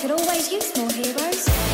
could always use more heroes.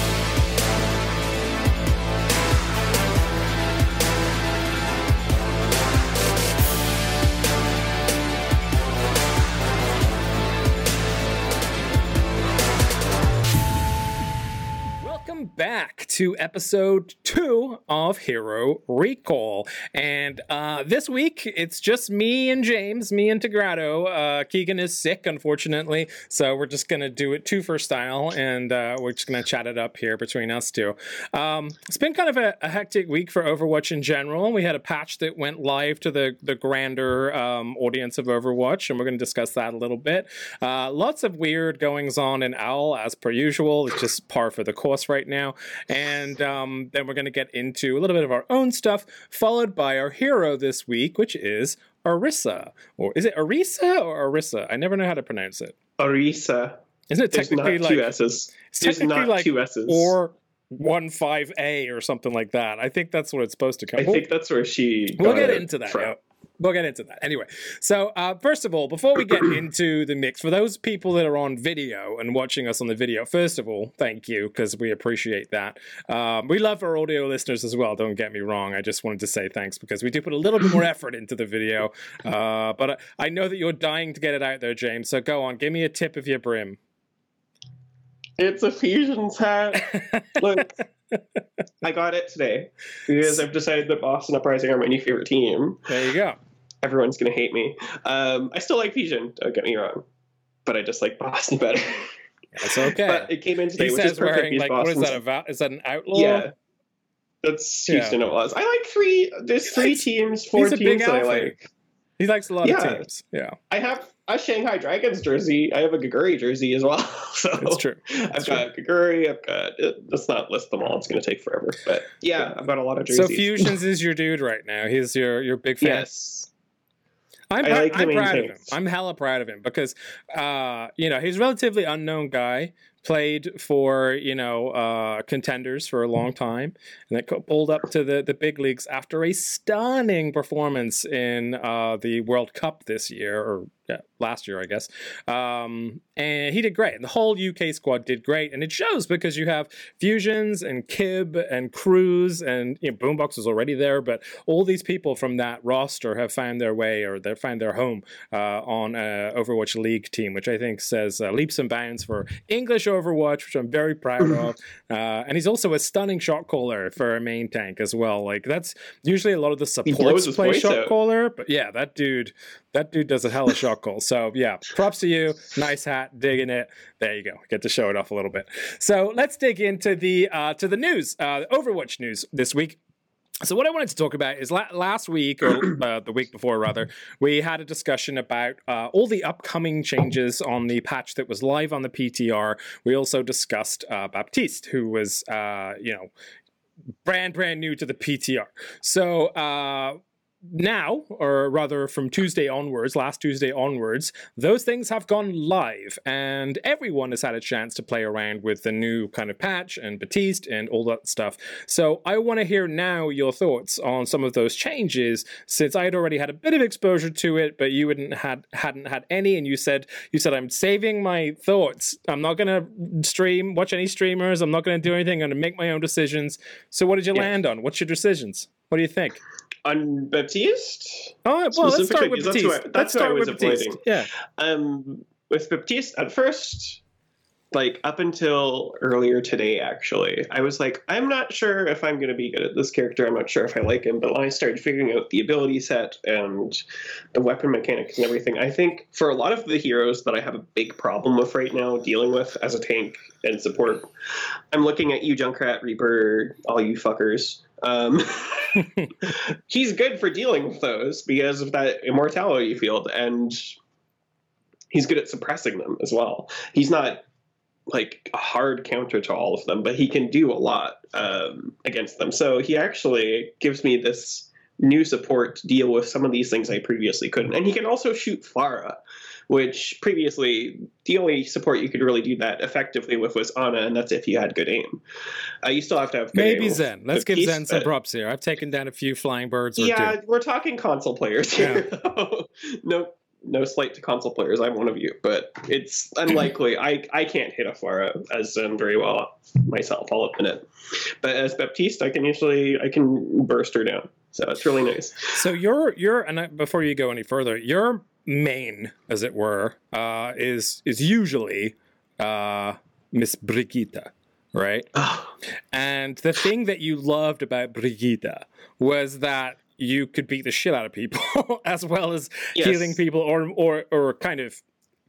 To episode two of Hero Recall. And uh, this week, it's just me and James, me and Tigrado. Uh, Keegan is sick, unfortunately. So we're just going to do it two for style and uh, we're just going to chat it up here between us two. Um, it's been kind of a, a, hectic week for Overwatch in general. We had a patch that went live to the, the grander um, audience of Overwatch, and we're going to discuss that a little bit. Uh, lots of weird goings on in OWL, as per usual. It's just par for the course right now. And um, then we're going to get into a little bit of our own stuff, followed by our hero this week, which is Orisa. Or is it Orisa or Arissa? I never know how to pronounce it. Orisa. Isn't it technically like two S's. it's There's technically not like two S's. or one five A or something like that? I think that's what it's supposed to come. I think that's where she. we'll get into that. from. We'll get into that. Anyway, so uh, first of all, before we get into the mix, for those people that are on video and watching us on the video, first of all, thank you because we appreciate that. Um, we love our audio listeners as well. Don't get me wrong. I just wanted to say thanks because we do put a little bit more effort into the video. Uh, but I, I know that you're dying to get it out there, James. So go on, give me a tip of your brim. It's a fusions hat. Look, I got it today because I've decided that Boston Uprising are my new favorite team. There you go. Everyone's gonna hate me. Um, I still like Fusion. Don't get me wrong, but I just like Boston better. That's okay. But it came in today, he which is perfect. wearing like what is that? A va- is that an outlaw? Yeah, that's Yeah. Houston. It was. I like three. There's three teams, four he's a big teams that I like. He likes a lot Yeah. of teams. Yeah, I have a Shanghai Dragons jersey. I have a Gaguri jersey as well. So it's true. I've true. got Gaguri. I've got. It, let's not list them all. It's going to take forever. But yeah, I've got a lot of jerseys. So. Fusions is your dude right now. He's your your big fan. yes. I'm, I like I'm proud of him. I'm hella proud of him because, uh, you know, he's a relatively unknown guy. Played for you know uh, contenders for a long time, and then pulled up to the, the big leagues after a stunning performance in uh, the World Cup this year or yeah, last year, I guess. Um, and he did great, and the whole UK squad did great, and it shows because you have Fusions and Kyb and Kruise and you know, Boombox was already there, but all these people from that roster have found their way or they found their home uh, on a Overwatch League team, which I think says uh, leaps and bounds for English Overwatch, which I'm very proud of. Uh, and he's also a stunning shot caller for a main tank as well. Like that's usually a lot of the supports play shot out. caller, but yeah, that dude, that dude does a hell of a shot So yeah, props to you. Nice hat, digging it. There you go. Get to show it off a little bit. So let's dig into the uh, to the news, uh, the Overwatch news this week. So what I wanted to talk about is la- last week or uh, the week before rather, we had a discussion about uh, all the upcoming changes on the patch that was live on the PTR. We also discussed uh, Baptiste, who was uh, you know brand brand new to the PTR. So uh, now, or rather from Tuesday onwards, last Tuesday onwards, those things have gone live, and everyone has had a chance to play around with the new kind of patch and Baptiste and all that stuff. So I want to hear now your thoughts on some of those changes, since I had already had a bit of exposure to it, but you hadn't had hadn't had any, and you said you said I'm saving my thoughts. I'm not going to stream, watch any streamers. I'm not going to do anything. I'm going to make my own decisions. So what did you Yeah. land on? What's your decisions? What do you think? On Baptiste, Oh, well, let's start with that's let's that's I start was with avoiding. Yeah. um, with Baptiste, at first, like up until earlier today, actually, I was like, I'm not sure if I'm going to be good at this character. I'm not sure if I like him. But when I started figuring out the ability set and the weapon mechanics and everything, I think for a lot of the heroes that I have a big problem with right now dealing with as a tank and support, I'm looking at you, Junkrat, Reaper, all you fuckers. Um, he's good for dealing with those because of that immortality field, and he's good at suppressing them as well. He's not like a hard counter to all of them, but he can do a lot um, against them. So he actually gives me this new support to deal with some of these things I previously couldn't. And he can also shoot Pharah, which previously the only support you could really do that effectively with was Ana, and that's if you had good aim. Uh, you still have to have good Maybe. Zen. Let's give he's- Zen some props here. I've taken down a few flying birds or yeah, two. we're talking console players here. no, no slight to console players. I'm one of you, but it's unlikely. I I can't hit a as Zen very well myself. I'll admit it. But as Baptiste, I can usually I can burst her down. So it's really nice. So your your and I, before you go any further, your main, as it were, uh, is is usually uh, Miss Brigitte, right? and the thing that you loved about Brigitte was that you could beat the shit out of people as well as Yes. healing people or or or kind of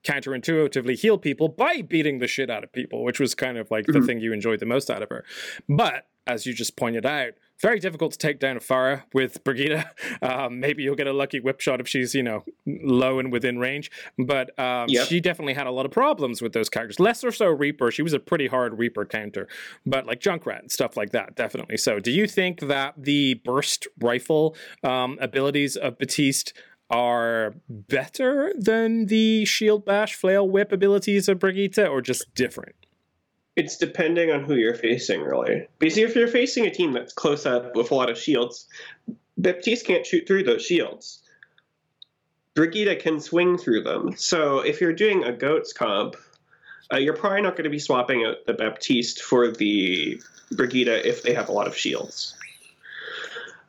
counterintuitively heal people by beating the shit out of people, which was kind of like the Mhm. thing you enjoyed the most out of her. But as you just pointed out, very difficult to take down a Pharah with Brigida. Um, maybe you'll get a lucky whip shot if she's, you know, low and within range. But um, Yep. she definitely had a lot of problems with those characters. Less or so Reaper. She was a pretty hard Reaper counter. But like Junkrat and stuff like that, definitely. So do you think that the burst rifle um, abilities of Baptiste are better than the shield bash flail whip abilities of Brigitte or just different? It's depending on who you're facing, really. Because if you're facing a team that's close up with a lot of shields, Baptiste can't shoot through those shields. Brigida can swing through them. So if you're doing a goats comp, uh, you're probably not going to be swapping out the Baptiste for the Brigida if they have a lot of shields.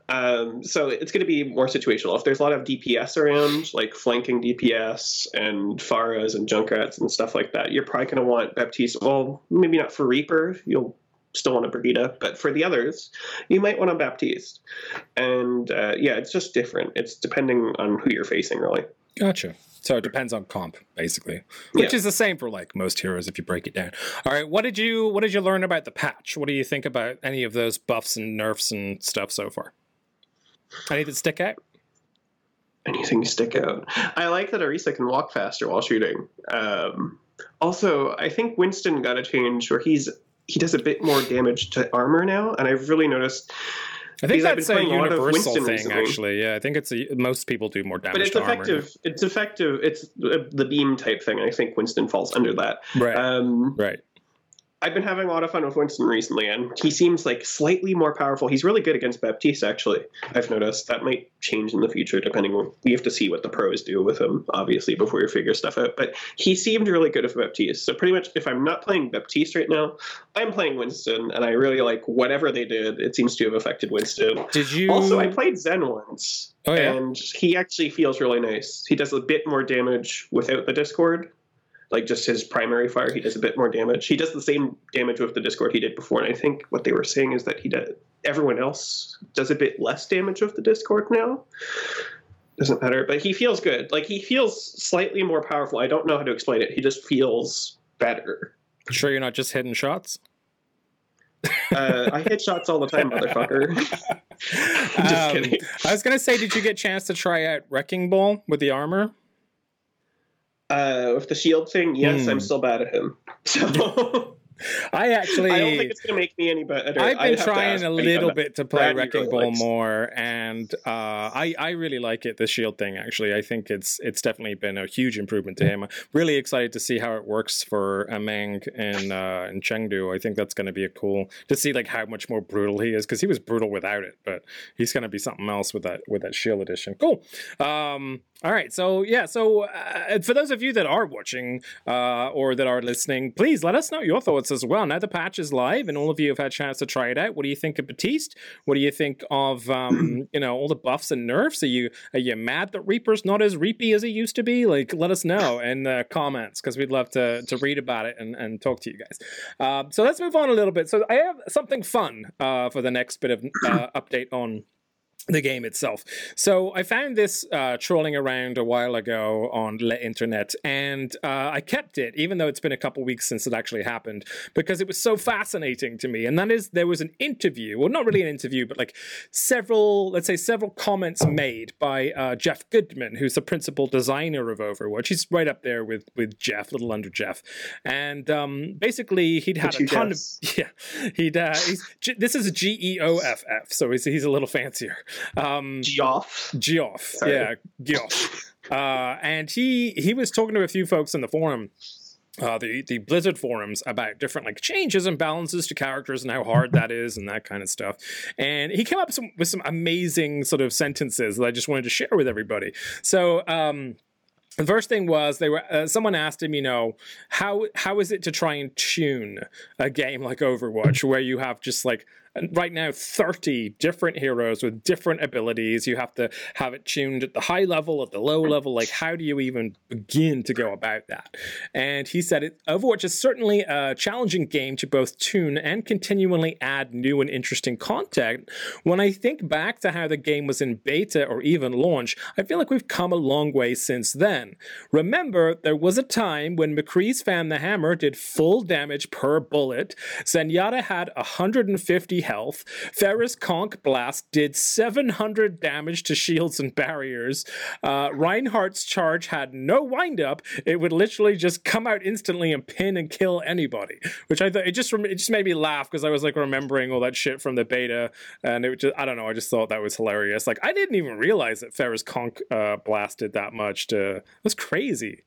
Um, so it's going to be more situational. If there's a lot of DPS around, like flanking DPS and Pharahs and Junkrats and stuff like that, you're probably going to want Baptiste. Well, maybe not for Reaper. You'll still want a Brigitte, but for the others, you might want a Baptiste. And uh, yeah, it's just different. It's depending on who you're facing, really. Gotcha. So it depends on comp, basically, which Yeah. is the same for like most heroes if you break it down. All right, what did you what did you learn about the patch? What do you think about any of those buffs and nerfs and stuff so far? Any that stick out? anything stick out. I like that Arisa can walk faster while shooting. Um, also, I think Winston got a change where he's he does a bit more damage to armor now, and I've really noticed. I think that's a universal thing, recently. actually. Yeah, I think it's a, most people do more damage But it's to armor. effective. It's effective. It's the the beam type thing. I think Winston falls under that. Right, Um, right. I've been having a lot of fun with Winston recently, and he seems like slightly more powerful. He's really good against Baptiste, actually. I've noticed that might change in the future, depending on we have to see what the pros do with him, obviously, before we figure stuff out. But he seemed really good with Baptiste. So pretty much, if I'm not playing Baptiste right now, I'm playing Winston, and I really like whatever they did. It seems to have affected Winston. Did you Also, I played Zen once, Oh, yeah? and he actually feels really nice. He does a bit more damage without the Discord. Like just his primary fire, he does a bit more damage. He does the same damage with the Discord he did before, and I think what they were saying is that he does. Everyone else does a bit less damage with the Discord now. Doesn't matter, but he feels good. Like he feels slightly more powerful. I don't know how to explain it. He just feels better. sure you're not just hitting shots? Uh, I hit shots all the time, motherfucker. Just Um, kidding. I was gonna say, did you get a chance to try out Wrecking Ball with the armor? Uh, with the shield thing, yes, Hmm. I'm still bad at him. So I actually I don't think it's going to make me any better. I've been trying a little bit to play Wrecking Ball likes. more, and uh, I I really like it. The shield thing, actually, I think it's it's definitely been a huge improvement to him. I'm really excited to see how it works for Ameng in uh, in Chengdu. I think that's going to be a cool to see like how much more brutal he is because he was brutal without it, but he's going to be something else with that with that shield edition. Cool. Um, all right, so yeah, so uh, for those of you that are watching uh, or that are listening, please let us know your thoughts as well. Now the patch is live, and all of you have had a chance to try it out. What do you think of Baptiste? What do you think of um, you know all the buffs and nerfs? Are you are you mad that Reaper's not as reapy as he used to be? Like, let us know in the comments because we'd love to to read about it and, and talk to you guys. Um, so let's move on a little bit. So I have something fun uh, for the next bit of uh, update on the game itself. So I found this uh, trolling around a while ago on the internet, and uh, I kept it, even though it's been a couple weeks since it actually happened, because it was so fascinating to me. And that is, there was an interview, well, not really an interview, but like several, let's say, several comments made by uh, Geoff Goodman, who's the principal designer of Overwatch. He's right up there with with Jeff, little under Jeff, and um, basically he'd had The a ton Jeffs. of yeah. He'd uh, he's, this is a G E O F F, so he's he's a little fancier. Um, Geoff. Geoff, Sorry. yeah, Geoff. Uh, and he he was talking to a few folks in the forum, uh, the the Blizzard forums about different like changes and balances to characters and how hard that is and that kind of stuff. And he came up some, with some amazing sort of sentences that I just wanted to share with everybody. So. Um, the first thing was they were uh, someone asked him you know how how is it to try and tune a game like overwatch where you have just like right now 30 different heroes with different abilities. You have to have it tuned at the high level at the low level. Like how do you even begin to go about that? And he said it, overwatch is certainly a challenging game to both tune and continually add new and interesting content. When i think back to how the game was in beta or even launch i feel like we've come a long way since then. Remember there was a time when mccree's fan the hammer did full damage per bullet. Zenyatta had 150 health. Pharah's Conc Blast did 700 damage to shields and barriers. Uh, Reinhardt's charge had no windup. It would literally just come out instantly and pin and kill anybody, which I thought it just it just made me laugh because I was like remembering all that shit from the beta, and it just I don't know I just thought that was hilarious. Like I didn't even realize that Pharah's Conc uh, blasted that much. To was crazy.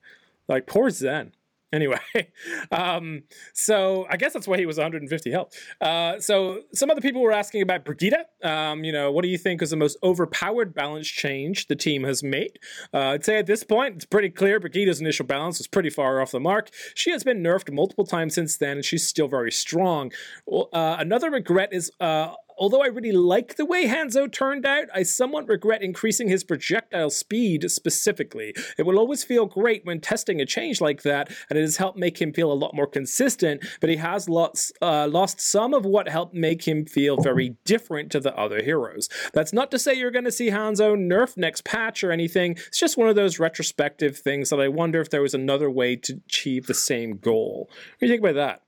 Like poor Zen. Anyway, um, so I guess that's why he was 150 health. Uh, so some other people were asking about Brigida. Um, you know, what do you think is the most overpowered balance change the team has made? Uh, I'd say at this point, it's pretty clear Brigida's initial balance was pretty far off the mark. She has been nerfed multiple times since then, and she's still very strong. Uh, another regret is uh, although I really like the way Hanzo turned out, I somewhat regret increasing his projectile speed specifically. It will always feel great when testing a change like that, and it has helped make him feel a lot more consistent, but he has lost, uh, lost some of what helped make him feel very different to the other heroes. That's not to say you're going to see Hanzo nerf next patch or anything, it's just one of those retrospective things that I wonder if there was another way to achieve the same goal. What do you think about that?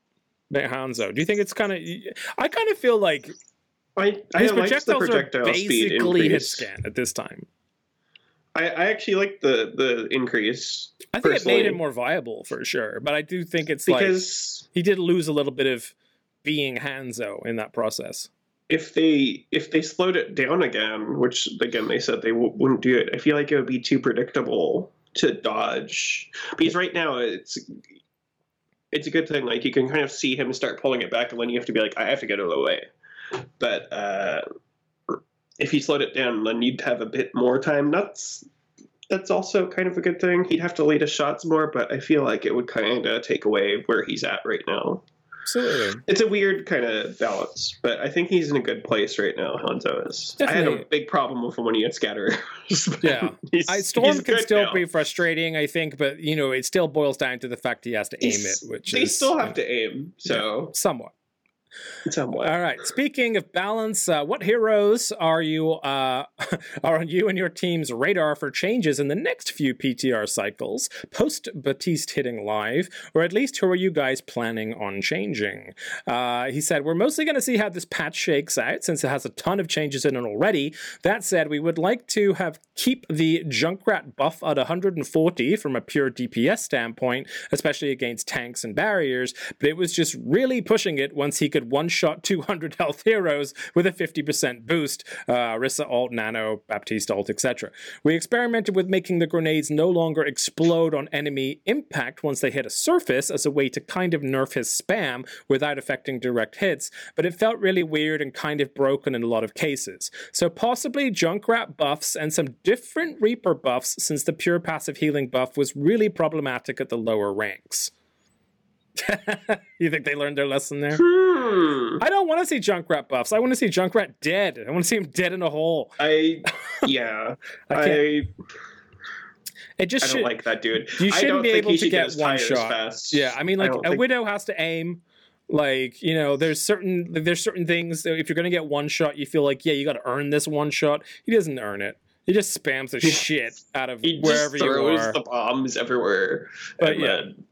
Hanzo. Do you think it's kind of? I kind of feel like I, I his liked the projectiles projectile are speed basically hit scan at this time. I, I actually like the the increase. I think it made it more viable for sure, but I do think it's like because he did lose a little bit of being Hanzo in that process. if they if they slowed it down again, which again they said they w- wouldn't do it, I feel like it would be too predictable to dodge. Because right now it's it's a good thing. Like you can kind of see him start pulling it back, and then you have to be like, I have to get out of the way. But uh, if he slowed it down, then you'd have a bit more time. That's that's also kind of a good thing. He'd have to lead his shots more, but I feel like it would kind of take away where he's at right now. Absolutely. It's a weird kind of balance, but I think he's in a good place right now. Hanzo is. I had a big problem with him when he had scatter. Yeah. I, Storm can still now. be frustrating, I think, but you know, it still boils down to the fact he has to aim He's- it, which they is still have to aim, so somewhat. Somewhat. All right. Speaking of balance, uh, what heroes are you uh, are on you and your team's radar for changes in the next few PTR cycles post Baptiste hitting live, or at least who are you guys planning on changing? Uh, he said we're mostly going to see how this patch shakes out since it has a ton of changes in it already. That said, we would like to have keep the Junkrat buff at 140 from a pure DPS standpoint, especially against tanks and barriers. But it was just really pushing it once he could one-shot 200 health heroes with a 50% boost. Uh, Rissa ult, Nano, Baptiste alt, etc. We experimented with making the grenades no longer explode on enemy impact once they hit a surface as a way to kind of nerf his spam without affecting direct hits, but it felt really weird and kind of broken in a lot of cases. So possibly Junkrat buffs and some different Reaper buffs since the pure passive healing buff was really problematic at the lower ranks. you think they learned their lesson there? Hmm. I don't want to see Junkrat buffs. I want to see Junkrat dead. I want to see him dead in a hole. I yeah. I I. I, It just don't like that dude. you shouldn't be able to get one shot. Fast. Yeah, I mean, like don't a think- widow has to aim. Like you know, there's certain there's certain things. If you're gonna get one shot, you feel like yeah, you got to earn this one shot. He doesn't earn it. He just spams the shit out of He wherever just you throws the bombs everywhere. But yeah, then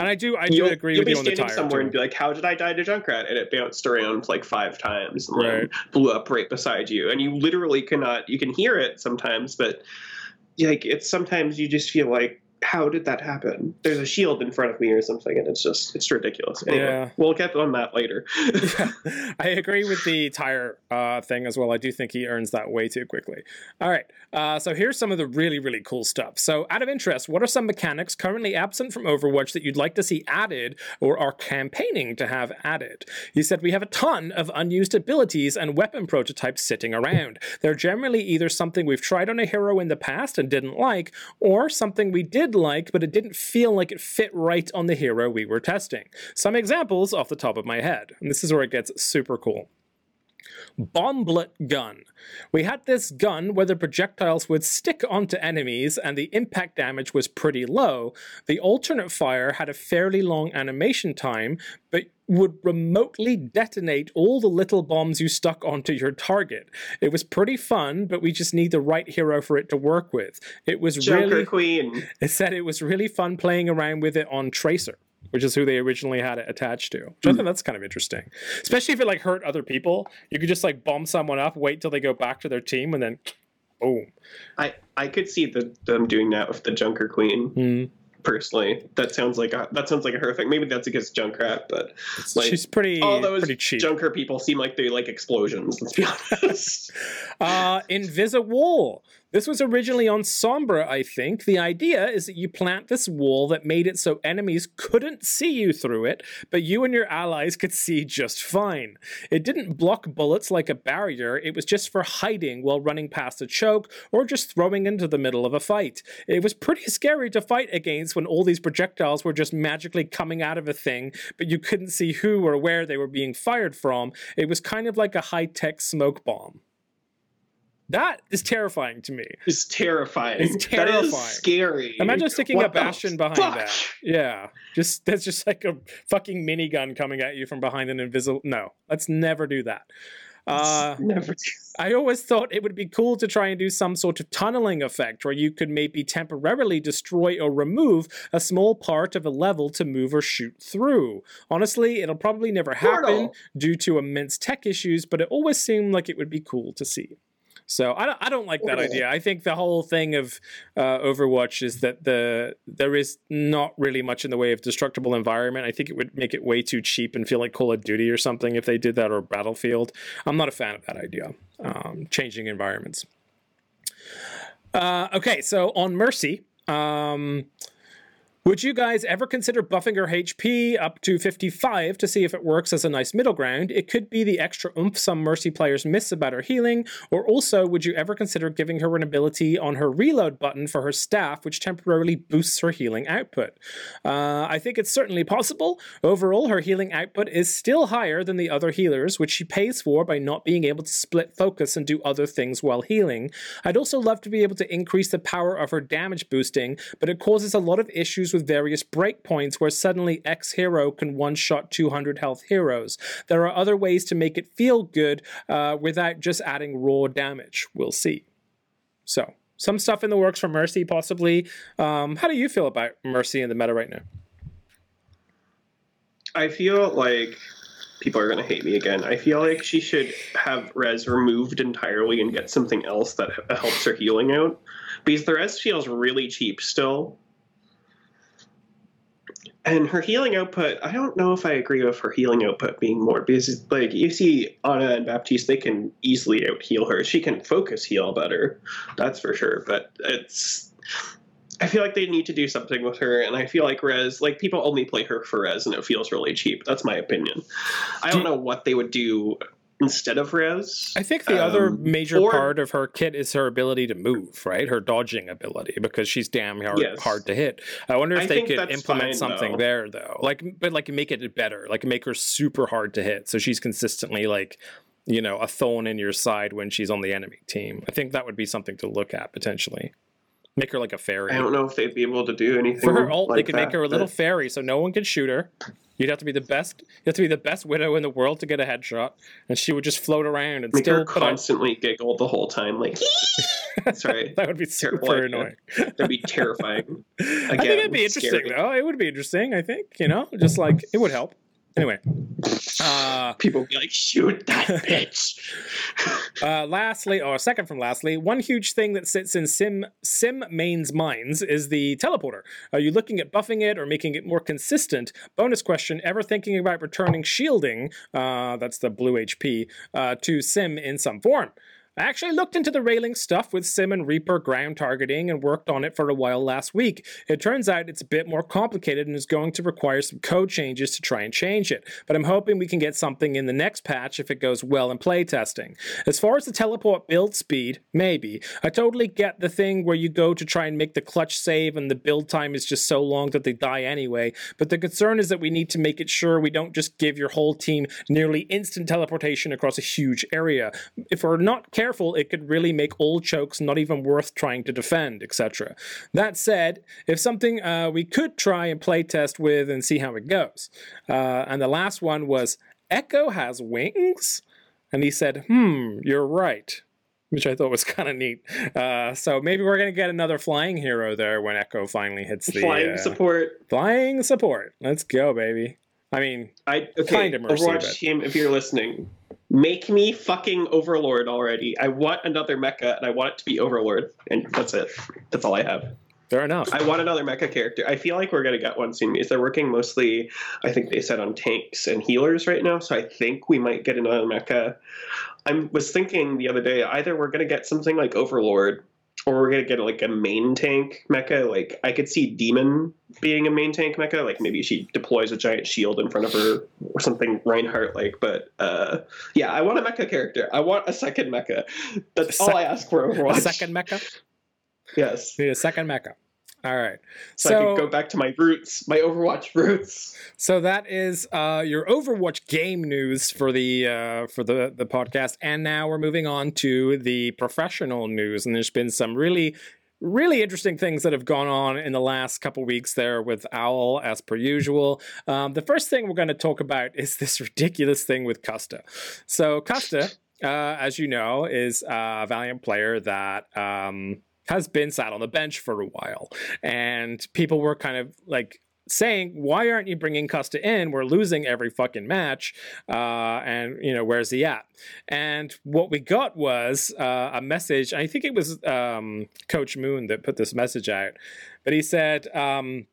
And I do I do you'll, agree you'll with you on the standing tire. somewhere too. and be like, "How did I die to Junkrat?" And it bounced around like five times and Right. then blew up right beside you, and you literally cannot. You can hear it sometimes, but like it's sometimes you just feel like how did that happen? There's a shield in front of me or something, and it's just it's ridiculous. Anyway, Yeah. we'll get on that later. I agree with the tire uh, thing as well. I do think he earns that way too quickly. All right. Uh, so here's some of the really, really cool stuff. So, out of interest, what are some mechanics currently absent from Overwatch that you'd like to see added or are campaigning to have added? He said, We have a ton of unused abilities and weapon prototypes sitting around. They're generally either something we've tried on a hero in the past and didn't like, or something we did like, but it didn't feel like it fit right on the hero we were testing. Some examples off the top of my head, and this is where it gets super cool. Bomblet gun. We had this gun where the projectiles would stick onto enemies and the impact damage was pretty low. The alternate fire had a fairly long animation time, but would remotely detonate all the little bombs you stuck onto your target. It was pretty fun, but we just need the right hero for it to work with. It was Joker really Queen. it said it was really fun playing around with it on Tracer, which is who they originally had it attached to. Which I think that's kind of interesting, especially if it like hurt other people. You could just like bomb someone up, wait till they go back to their team, and then boom. I I could see the, them doing that with the Junker Queen. Hmm. Personally, that sounds like a that sounds like a horrific. Maybe that's against Junkrat, but Like, She's pretty all those pretty cheap. Junker people seem like they like explosions. Let's be honest. Uh, Invisiwall. This was originally on Sombra, I think. The idea is that you plant this wall that made it so enemies couldn't see you through it, but you and your allies could see just fine. It didn't block bullets like a barrier, it was just for hiding while running past a choke or just throwing into the middle of a fight. It was pretty scary to fight against when all these projectiles were just magically coming out of a thing, but you couldn't see who or where they were being fired from. It was kind of like a high tech smoke bomb. That is terrifying to me. It's terrifying. It's terrifying. That is scary. Imagine sticking What a bastion behind fuck? that. Yeah, just that's just like a fucking minigun coming at you from behind an invisible. No, let's never do that. Uh, Never. I always thought it would be cool to try and do some sort of tunneling effect where you could maybe temporarily destroy or remove a small part of a level to move or shoot through. Honestly, it'll probably never happen Portal. due to immense tech issues, but it always seemed like it would be cool to see. So I don't, I don't like that idea. I think the whole thing of uh, Overwatch is that the there is not really much in the way of destructible environment. I think it would make it way too cheap and feel like Call of Duty or something if they did that or Battlefield. I'm not a fan of that idea. Um, changing environments. Uh, okay, so on Mercy, um, would you guys ever consider buffing her HP up to 55 to see if it works as a nice middle ground? It could be the extra oomph some Mercy players miss about her healing, or also would you ever consider giving her an ability on her reload button for her staff, which temporarily boosts her healing output? Uh, I think it's certainly possible. Overall, her healing output is still higher than the other healers, which she pays for by not being able to split focus and do other things while healing. I'd also love to be able to increase the power of her damage boosting, but it causes a lot of issues with various breakpoints where suddenly X hero can one shot 200 health heroes. There are other ways to make it feel good uh, without just adding raw damage. We'll see. So, some stuff in the works for Mercy, possibly. Um, how do you feel about Mercy in the meta right now? I feel like people are going to hate me again. I feel like she should have res removed entirely and get something else that helps her healing out. Because the res feels really cheap still. And her healing output, I don't know if I agree with her healing output being more because, like, you see Anna and Baptiste, they can easily out heal her. She can focus heal better, that's for sure. But it's I feel like they need to do something with her, and I feel like Res, like people only play her for Res, and it feels really cheap. That's my opinion. I Do- don't know what they would do instead of Res. I think the other Um, major or- part of her kit is her ability to move, right? Her dodging ability, because she's damn hard, Yes. hard to hit. I wonder if I they could implement fine, something though. there, though. Like, but like make it better, like make her super hard to hit, so she's consistently like, you know, a thorn in your side when she's on the enemy team. I think that would be something to look at potentially. Make her like a fairy. I don't know if they'd be able to do anything. For her ult, they like could make her a little but fairy, so no one could shoot her. You'd have to be the best. You have to be the best widow in the world to get a headshot, and she would just float around and Make still her constantly giggle the whole time, like. Sorry, that would be Terrible super idea. annoying. that'd be terrifying. I think it'd be interesting scary. though. It would be interesting. I think you know, just like it would help. Anyway, uh, People be like, shoot that bitch. uh, lastly, or second from lastly, one huge thing that sits in Sym Sym Main's minds is the teleporter. Are you looking at buffing it or making it more consistent? Bonus question: Ever thinking about returning shielding? Uh, that's the blue HP uh, to Sym in some form. I actually looked into the railing stuff with Sym and Reaper ground targeting and worked on it for a while last week. It turns out it's a bit more complicated and is going to require some code changes to try and change it, but I'm hoping we can get something in the next patch if it goes well in playtesting. As far as the teleport build speed, maybe. I totally get the thing where you go to try and make the clutch save and the build time is just so long that they die anyway, but the concern is that we need to make it sure we don't just give your whole team nearly instant teleportation across a huge area. If we're not careful, it could really make old chokes not even worth trying to defend, etc. That said, if something uh, we could try and play test with and see how it goes. Uh, and the last one was Echo has wings? And he said, hmm, you're right. Which I thought was kind of neat. Uh, so maybe we're going to get another flying hero there when Echo finally hits the Flying uh, support. flying support. Let's go, baby. I mean, I okay. Kinda mercy, Overwatch but- team, if you're listening, make me fucking Overlord already. I want another mecha, and I want it to be Overlord, and that's it. That's all I have. fair enough. I want another mecha character. I feel like we're gonna get one soon because they're working mostly. I think they said on tanks and healers right now, so I think we might get another mecha. I was thinking the other day either we're gonna get something like Overlord, or we're gonna get like a main tank mecha. Like I could see Demon being a main tank mecha. Like maybe she deploys a giant shield in front of her or something Reinhardt like. But uh, yeah, I want a mecha character. I want a second mecha. That's A all sec- I ask for a Overwatch. second mecha? yes. Need a second mecha. All right. So, I can go back to my roots, my Overwatch roots. So that is uh, your Overwatch game news for the uh, for the the podcast, and now we're moving on to the professional news. And there's been some really really interesting things that have gone on in the last couple weeks there with Owl, as per usual. Um, the first thing we're going to talk about is this ridiculous thing with Custa. So Custa, uh, as you know, is a Valiant player that. Um, has been sat on the bench for a while, and people were kind of like saying, "Why aren't you bringing Custa in? We're losing every fucking match, uh, and you know where's he at?" And what we got was uh, a message. I think it was um, Coach Moon that put this message out, but he said. Um,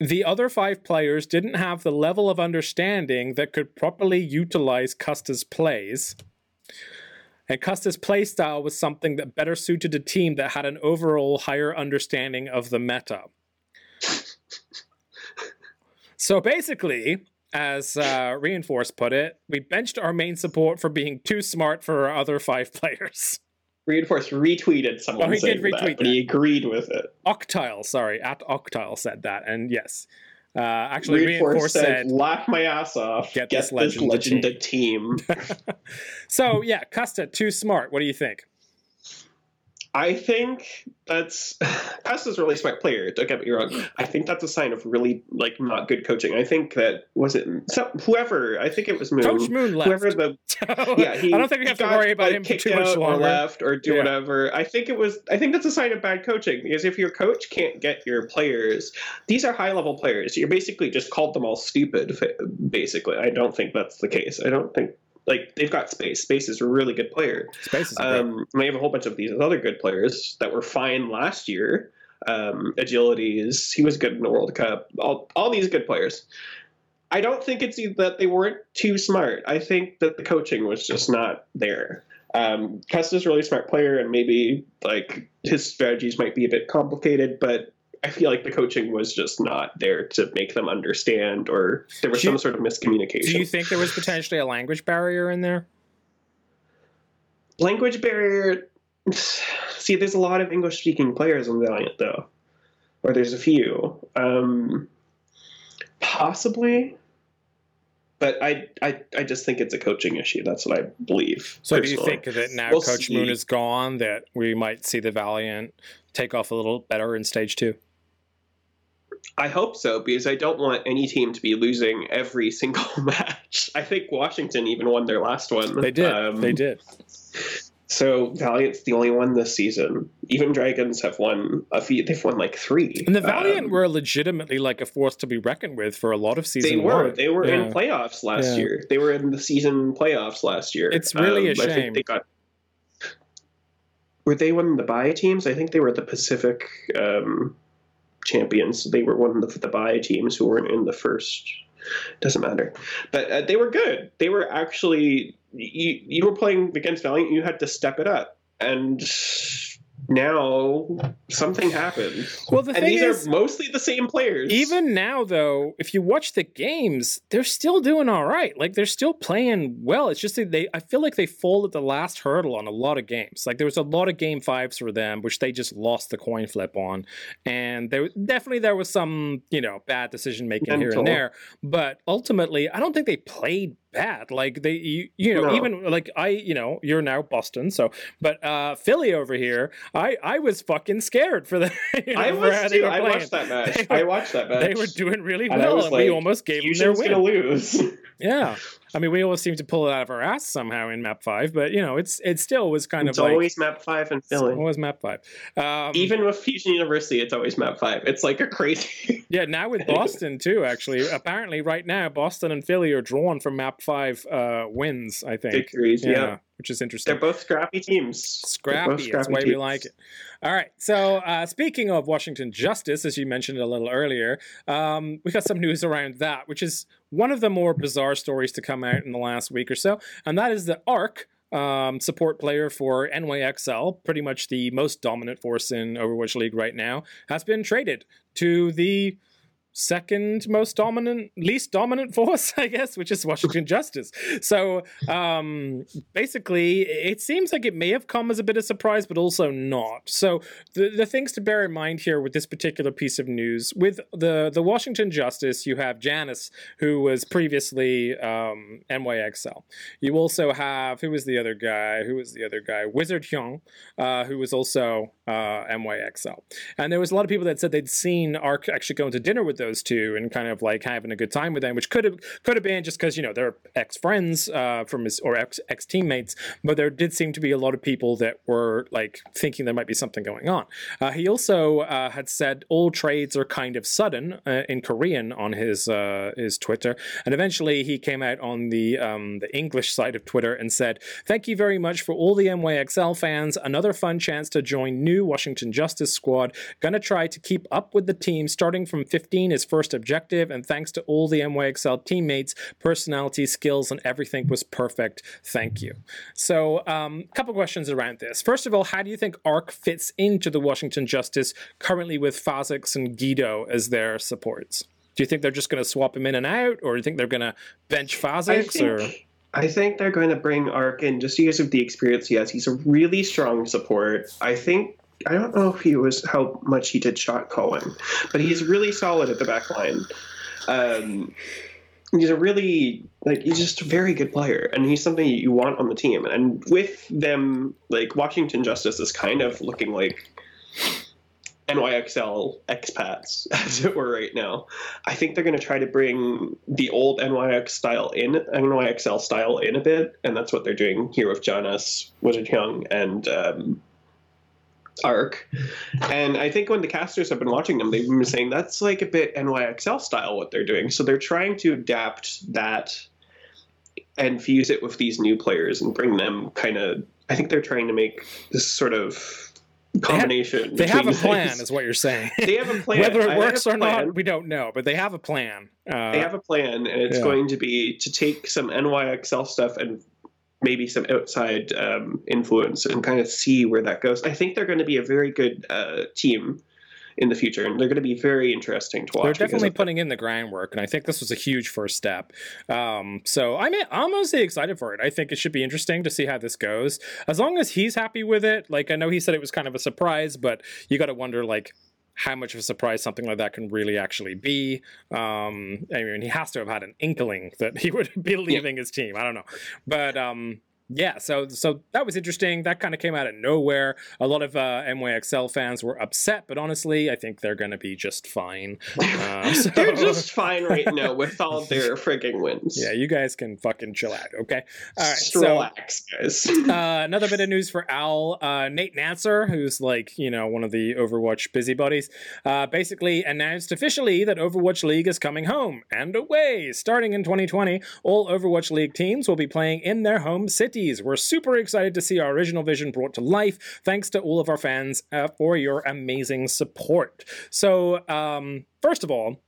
the other five players didn't have the level of understanding that could properly utilize Custa's plays. And Custa's playstyle was something that better suited a team that had an overall higher understanding of the meta. so basically, as uh, Reinforce put it, we benched our main support for being too smart for our other five players. Reinforce retweeted someone Oh, he saying did that, retweet but he agreed with it. Octile, sorry, at Octile said that, and yes, uh, actually, Reinforce, said, said. "Laugh my ass off. Get Get, this this legend legend, a team." so yeah, Custa too smart. What do you think? I think that's Custa's a really smart player. Don't get me wrong. I think that's a sign of really like not good coaching. I think that was it so, whoever. I think it was Moon. Coach Moon left. Whoever the yeah, he, I don't think we have to worry about like, him too much out or left or do Yeah. whatever. I think it was. I think that's a sign of bad coaching because if your coach can't get your players, these are high level players. You're basically just called them all stupid. Basically, I don't think that's the case. I don't think like they've got space. Space is a really good player. Space is great. Um, and they have a whole bunch of these other good players that were fine last year. Um, Agilities, he was good in the World Cup. All, all these good players. I don't think it's that they weren't too smart. I think that the coaching was just not there. Um, Custa's a really smart player, and maybe like his strategies might be a bit complicated, but I feel like the coaching was just not there to make them understand, or there was Do you- some sort of miscommunication. Do you think there was potentially a language barrier in there? language barrier see there's a lot of english speaking players in valiant though or there's a few um possibly but I, I i just think it's a coaching issue that's what i believe So do you think that now We'll Coach see. Moon is gone, that we might see the Valiant take off a little better in stage two? I hope so because i don't want any team to be losing every single match i think washington even won their last one They did. Um, they did. So Valiant's the only one this season. Even Dragons have won a few. They've won like three. And the Valiant Um, were legitimately like a force to be reckoned with for a lot of season They were. one. They were Yeah. in playoffs last Yeah. year. They were in the season playoffs last year. It's really a I think shame. they got. Were they one of the bye teams? I think they were the Pacific um, champions. They were one of the bye teams who weren't in the first. Doesn't matter, but uh, they were good. They were actually you. You were playing against Valiant. You had to step it up, and now something happened. Well, the and thing these is, are mostly the same players. even now though if you watch the games they're still doing all right. Like they're still playing well. It's just that they i feel like they folded the last hurdle on a lot of games. Like there was a lot of game fives for them which they just lost the coin flip on. And there definitely there was some you know bad decision making here and there. But ultimately i don't think they played bad like they you, you know No. even like i you know you're now boston so but uh philly over here i i was fucking scared for the you know, I was too. I watched that match. Were- I watched that match. they were doing really well, was and we almost gave them their win. gonna lose. Yeah, I mean, we always seem to pull it out of our ass somehow in map five, but you know, it's it still was kind it's of like always map five and Philly. always map five. Um, Even with Fusion University, it's always map five. It's like a crazy. yeah, now with Boston too. Actually, apparently, right now, Boston and Philly are drawn for map five uh, wins. I think. victories. Yeah. Which is interesting. they're both scrappy teams. They're both Scrappy. That's the way we like it. All right. So, uh, speaking of Washington Justice, as you mentioned a little earlier, um, we got some news around that, which is one of the more bizarre stories to come out in the last week or so, and that is that Ark. Um, support player for NYXL, pretty much the most dominant force in Overwatch League right now, has been traded to the second most dominant, least dominant force, I guess, which is Washington Justice. So um, basically, it seems like it may have come as a bit of surprise, but also not. So the the things to bear in mind here with this particular piece of news, with the the Washington Justice, you have Janus, who was previously um, NYXL. You also have who was the other guy? Who was the other guy? Wizardhyeong, uh, who was also uh, NYXL. And there was a lot of people that said they'd seen Ark actually going to dinner with those two and kind of like having a good time with them, which could have could have been just because you know they're ex friends uh, from his or ex ex teammates. But there did seem to be a lot of people that were like thinking there might be something going on. Uh, he also uh, had said all trades are kind of sudden uh, in Korean on his uh, his Twitter, and eventually he came out on the um, the English side of Twitter and said, "Thank you very much for all the NYXL fans. Another fun chance to join new Washington Justice squad. Gonna try to keep up with the team. Starting from 15 is first objective, and thanks to all the NYXL teammates, personality, skills, and everything was perfect. Thank you." So, a um, couple questions around this. First of all, how do you think Ark fits into the Washington Justice currently with Fahzix and Gido as their supports? Do you think they're just going to swap him in and out, or do you think they're going to bench I Fahzix? Or I think they're going to bring Ark in just because of the experience he has. He's a really strong support. I think I don't know if he was how much he did shot calling, but he's really solid at the back line. Um, he's a really like he's just a very good player, and he's something you want on the team. And with them, like Washington Justice is kind of looking like NYXL expats, as it were, right now. I think they're going to try to bring the old NYX style in, NYXL style in a bit, and that's what they're doing here with Janus, Wizard Young, and um, Ark. And I think when the casters have been watching them, they've been saying that's like a bit NYXL style what they're doing. So they're trying to adapt that and fuse it with these new players and bring them kind of. I think they're trying to make this sort of combination. they have a plan, things. is what you're saying. They have a plan. Whether it have works or not, we don't know. But they have a plan. Uh, They have a plan, and it's Yeah. going to be to take some NYXL stuff and maybe some outside um, influence and kind of see where that goes. I think they're going to be a very good uh, team in the future, and they're going to be very interesting to watch. They're definitely of that. putting in the groundwork, and I think this was a huge first step. Um, so I'm I'm honestly excited for it. I think it should be interesting to see how this goes. As long as he's happy with it, like I know he said it was kind of a surprise, but you got to wonder like how much of a surprise something like that can really actually be. Um, I mean, he has to have had an inkling that he would be leaving his team. I don't know, but um, yeah, so so that was interesting. That kind of came out of nowhere. A lot of uh, NYXL fans were upset, but honestly, I think they're going to be just fine. Uh, so- They're just fine right now with all their frigging wins. yeah, you guys can fucking chill out, okay? All right, so relax, guys. uh, another bit of news for Al. Uh, Nate Nanzer, who's like, you know, one of the Overwatch busybodies, uh, basically announced officially that Overwatch League is coming home and away. Starting in 2020, all Overwatch League teams will be playing in their home cities. We're super excited to see our original vision brought to life. Thanks to all of our fans uh, for your amazing support. So, um, first of all,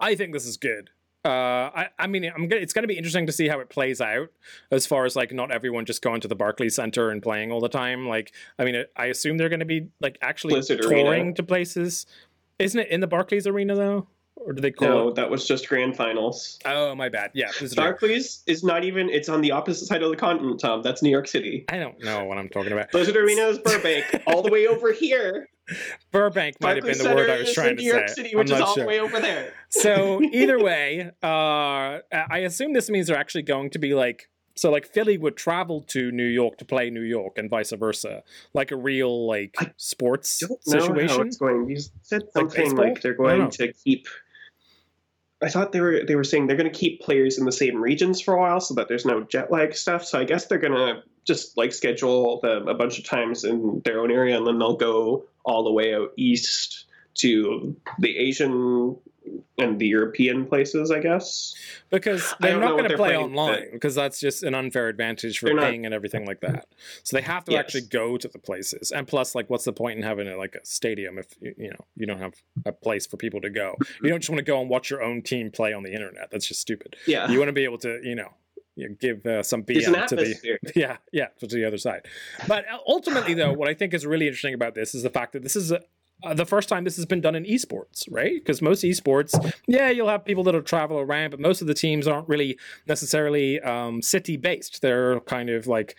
I think this is good. Uh, I, I mean, I'm gonna, it's going to be interesting to see how it plays out as far as like not everyone just going to the Barclays Center and playing all the time. Like, I mean, I assume they're going to be like actually Blizzard touring Arena. to places. Isn't it in the Barclays Arena though, or do they call no, it? that was just grand finals. Oh, my bad. Yeah. Barclays is not even. It's on the opposite side of the continent, Tom. That's New York City. I don't know what I'm talking about. Blizzard Arena is Burbank, all the way over here. Burbank might have been the Center word I was trying in to New York say. City, which is all sure. the way over there. so either way, uh, I assume this means they're actually going to be like so like Philly would travel to New York to play New York and vice versa, like a real like I sports don't know how situation. it's going. You said something baseball? like, they're I don't know. going to keep. I thought they were they were saying they're going to keep players in the same regions for a while so that there's no jet lag stuff. So I guess they're going to just like schedule them a bunch of times in their own area, and then they'll go all the way out east to the Asian and the European places. I guess. because they're don't going to play online because that's just an unfair advantage for They're not- and everything like that. So they have to Yes. actually go to the places. And plus, like, what's the point in having a, like a stadium if you you know you don't have a place for people to go? You don't just want to go and watch your own team play on the internet. That's just stupid. Yeah. You want to be able to you know you give uh, some BM to the yeah, yeah, to the other side. But uh, ultimately, though, what I think is really interesting about this is the fact that this is. Uh, the first time this has been done in esports, right? Because most esports, yeah, you'll have people that'll travel around, but most of the teams aren't really necessarily um, city based. They're kind of like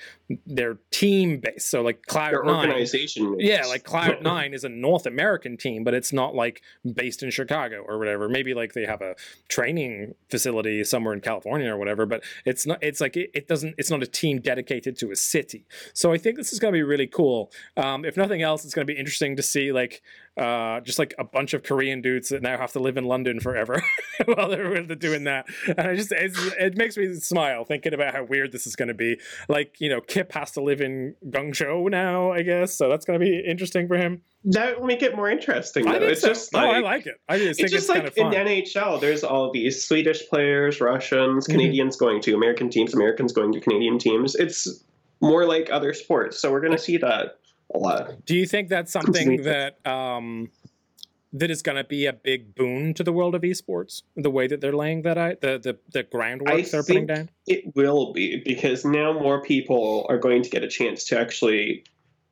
they're team based. So like Cloud Their Nine, organization. yeah, like Cloud Nine is a North American team, but it's not like based in Chicago or whatever. Maybe like they have a training facility somewhere in California or whatever, but it's not. It's like it, it doesn't. It's not a team dedicated to a city. So I think this is going to be really cool. Um, if nothing else, it's going to be interesting to see like uh, just like a bunch of Korean dudes that now have to live in London forever while they're doing that. And I just it's, it makes me smile thinking about how weird this is going to be. Like you know, Kip has to live in Guangzhou now, I guess. So that's going to be interesting for him. That will make it more interesting. I Though. think It's so. just like I like it. I just think it's just it's like in. NHL, there's all these Swedish players, Russians, Mhm. Canadians going to American teams, Americans going to Canadian teams. It's more like other sports, so we're going to see that a lot. Do you think that's something that um, that is going to be a big boon to the world of esports? The way that they're laying that out, the the the groundwork I they're putting think- down. It will be because now more people are going to get a chance to actually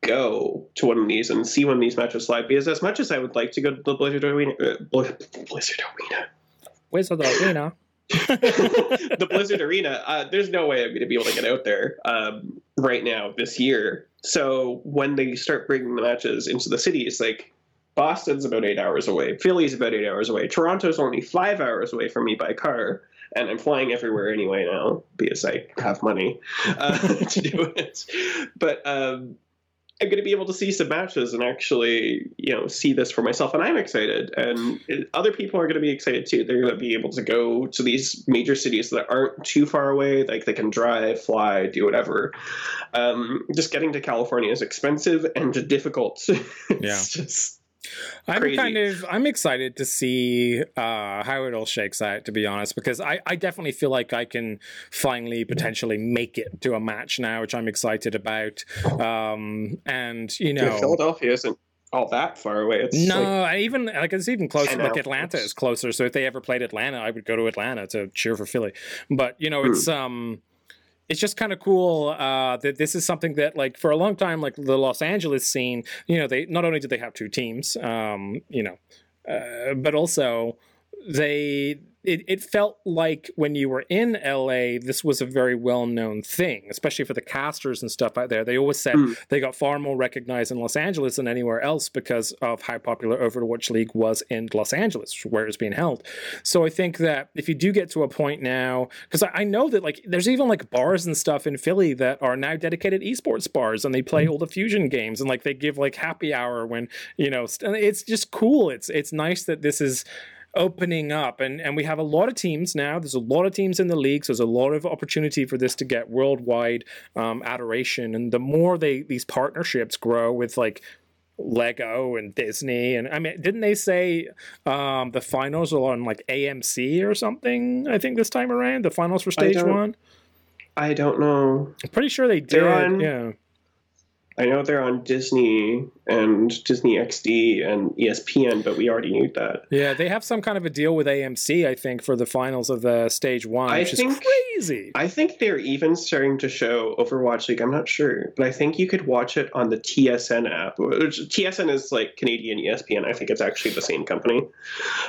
go to one of these and see one of these matches live. Because as much as I would like to go to the Blizzard Arena, uh, Blizzard Arena, the arena? the Blizzard Arena, uh, there's no way I'm going to be able to get out there um, right now this year. So when they start bringing the matches into the cities, like Boston's about eight hours away, Philly's about eight hours away, Toronto's only five hours away from me by car, and I'm flying everywhere anyway now because I have money uh, to do it. But um, I'm going to be able to see some matches and actually, you know, see this for myself, and I'm excited. And other people are going to be excited too. They're going to be able to go to these major cities that aren't too far away. Like they can drive, fly, do whatever. Um, just getting to California is expensive and difficult. it's Yeah. just I'm crazy. kind of I'm excited to see uh, how it all shakes out. To be honest, because I, I definitely feel like I can finally potentially make it to a match now, which I'm excited about. Um, and you know, Philadelphia isn't all that far away. It's No, like, I even like it's even closer. Like. Atlanta is closer, so if they ever played Atlanta, I would go to Atlanta to cheer for Philly. But you know, it's um, it's just kind of cool uh, that this is something that like for a long time, like the Los Angeles scene, you know, they not only did they have two teams, um, you know, uh, but also they it, it felt like when you were in LA, this was a very well known thing, especially for the casters and stuff out there. They always said Mm. they got far more recognized in Los Angeles than anywhere else because of how popular Overwatch League was in Los Angeles, where it's being held. So I think that if you do get to a point now, because I, I know that like there's even like bars and stuff in Philly that are now dedicated esports bars and they play all the fusion games and like they give like happy hour when you know st- it's just cool. It's it's nice that this is opening up. And and we have a lot of teams now. There's a lot of teams in the leagues. There's a lot of opportunity for this to get worldwide um, adoration. And the more they these partnerships grow with like lego and disney and i mean didn't they say um the finals are on like amc or something i think this time around? The finals for stage don't- one? I don't know. i'm pretty sure they did. on- yeah. I know they're on Disney and Disney XD and ESPN, but we already knew that. yeah they have some kind of a deal with amc i think for the finals of the stage one I which is think- crazy I think they're even starting to show Overwatch League. I'm not sure, but I think you could watch it on the TSN app. Which, TSN is like Canadian ESPN. I think it's actually the same company,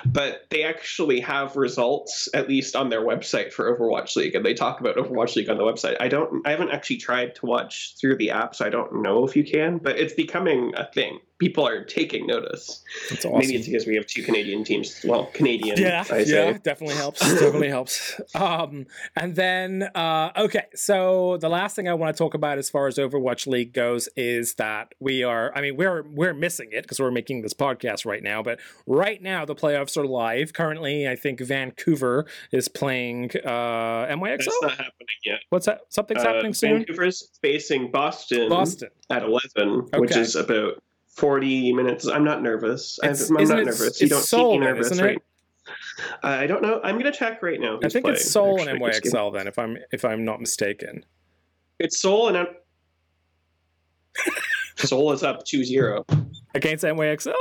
but they actually have results at least on their website for Overwatch League, and they talk about Overwatch League on the website. I don't. I haven't actually tried to watch through the app, so I don't know if you can. But it's becoming a thing. People are taking notice. it's awesome Maybe it's because we have two Canadian teams. Well, Canadian. yeah I yeah say. definitely helps definitely helps um and then uh okay so the last thing i want to talk about as far as overwatch league goes is that we are i mean we're we're missing it because we're making this podcast right now but right now the playoffs are live currently i think vancouver is playing uh nyxl It's not happening yet. what's that something's Uh, happening soon Vancouver's facing Boston, boston at 11, which is about 40 minutes. I'm not nervous. I'm, It's- I'm isn't it- nervous. You don't Seoul keep me nervous, right? Uh, I don't know. I'm going to check right now. i think it's playing, and actually. Just give- nyxl then if i'm if i'm not mistaken It's Seoul and I'm... Seoul is up 2-0 against nyxl